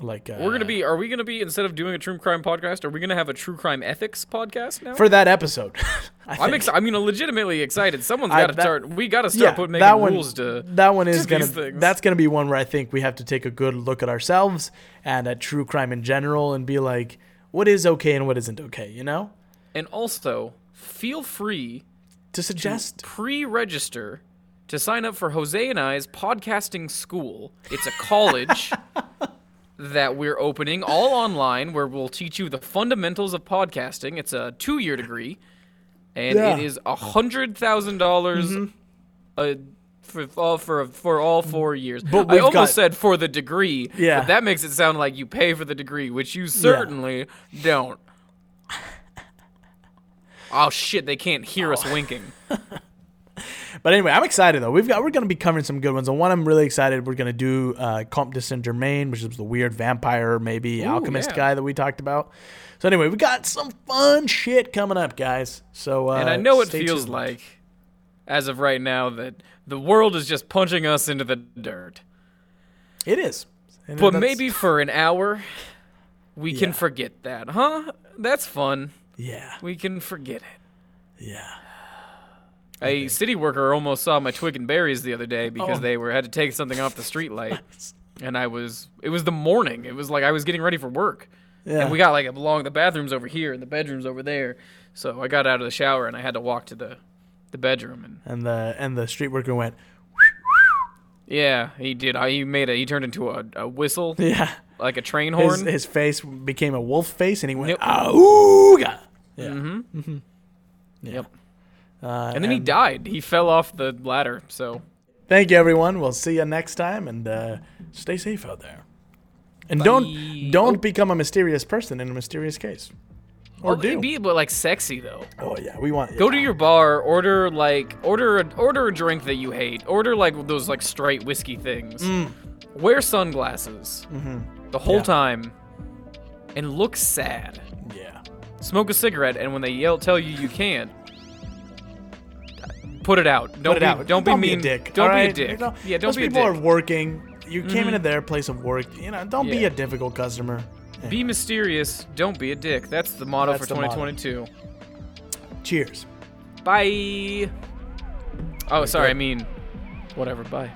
like uh, We're gonna be. Are we gonna be instead of doing a true crime podcast? Are we gonna have a true crime ethics podcast now? for that episode. I I'm think. ex- I mean, legitimately excited. someone's got to start. We got to start yeah, putting that one, rules to. that one is to gonna that's gonna be one where I think we have to take a good look at ourselves and at true crime in general and be like, what is okay and what isn't okay, you know? And also, feel free To suggest pre-register to sign up for Jose and I's podcasting school. It's a college that we're opening all online where we'll teach you the fundamentals of podcasting. It's a 2-year degree and Yeah. it is a $100,000 mm-hmm. a for all for for all 4 years. But I almost got- said for the degree, Yeah. but that makes it sound like you pay for the degree, which you certainly don't. Oh shit, they can't hear us oh. winking. But anyway, I'm excited though. We've got we're gonna be covering some good ones. And one I'm really excited we're gonna do uh, Comte de Saint Germain, which is the weird vampire, maybe alchemist yeah. guy that we talked about. So anyway, we got some fun shit coming up, guys. So uh, And I know it feels tuned. like, as of right now, that the world is just punching us into the dirt. it is. And But maybe for an hour, we Yeah. can forget that, huh? That's fun. yeah, We can forget it. yeah. A city worker almost saw my twig and berries the other day because Oh. they were had to take something off the street light, and I was it was the morning. It was like I was getting ready for work, Yeah. and we got like along the bathrooms over here and the bedrooms over there. So I got out of the shower and I had to walk to the the bedroom and and the and the street worker went, Yeah, he did. I, he made a. He turned into a, a whistle, yeah. like a train horn. his face became a wolf face, and he went, Yep. "Auga!" Yeah. Mm-hmm. Yep. Uh, And then he died. He fell off the ladder. So Thank you, everyone. We'll see you next time, and uh, stay safe out there. And don't don't Oh. become a mysterious person in a mysterious case, or oh, do. be but like sexy though. oh yeah, we want Go to your bar, order like order a, order a drink that you hate. Order like those like straight whiskey things. Wear sunglasses the whole Mm. Yeah. time, and look sad. yeah. Smoke a cigarette, and when they yell, tell you you can't. Put it out. Don't Put it be, out. Don't be mean. a dick. Don't all be a dick. You know, yeah, don't those be a people dick. are working. You came mm-hmm. into their place of work. You know, don't be a difficult customer. Yeah. Be mysterious. Don't be a dick. That's the motto That's for the motto. 2022. Cheers. Bye. Oh, sorry. I mean, whatever. Bye.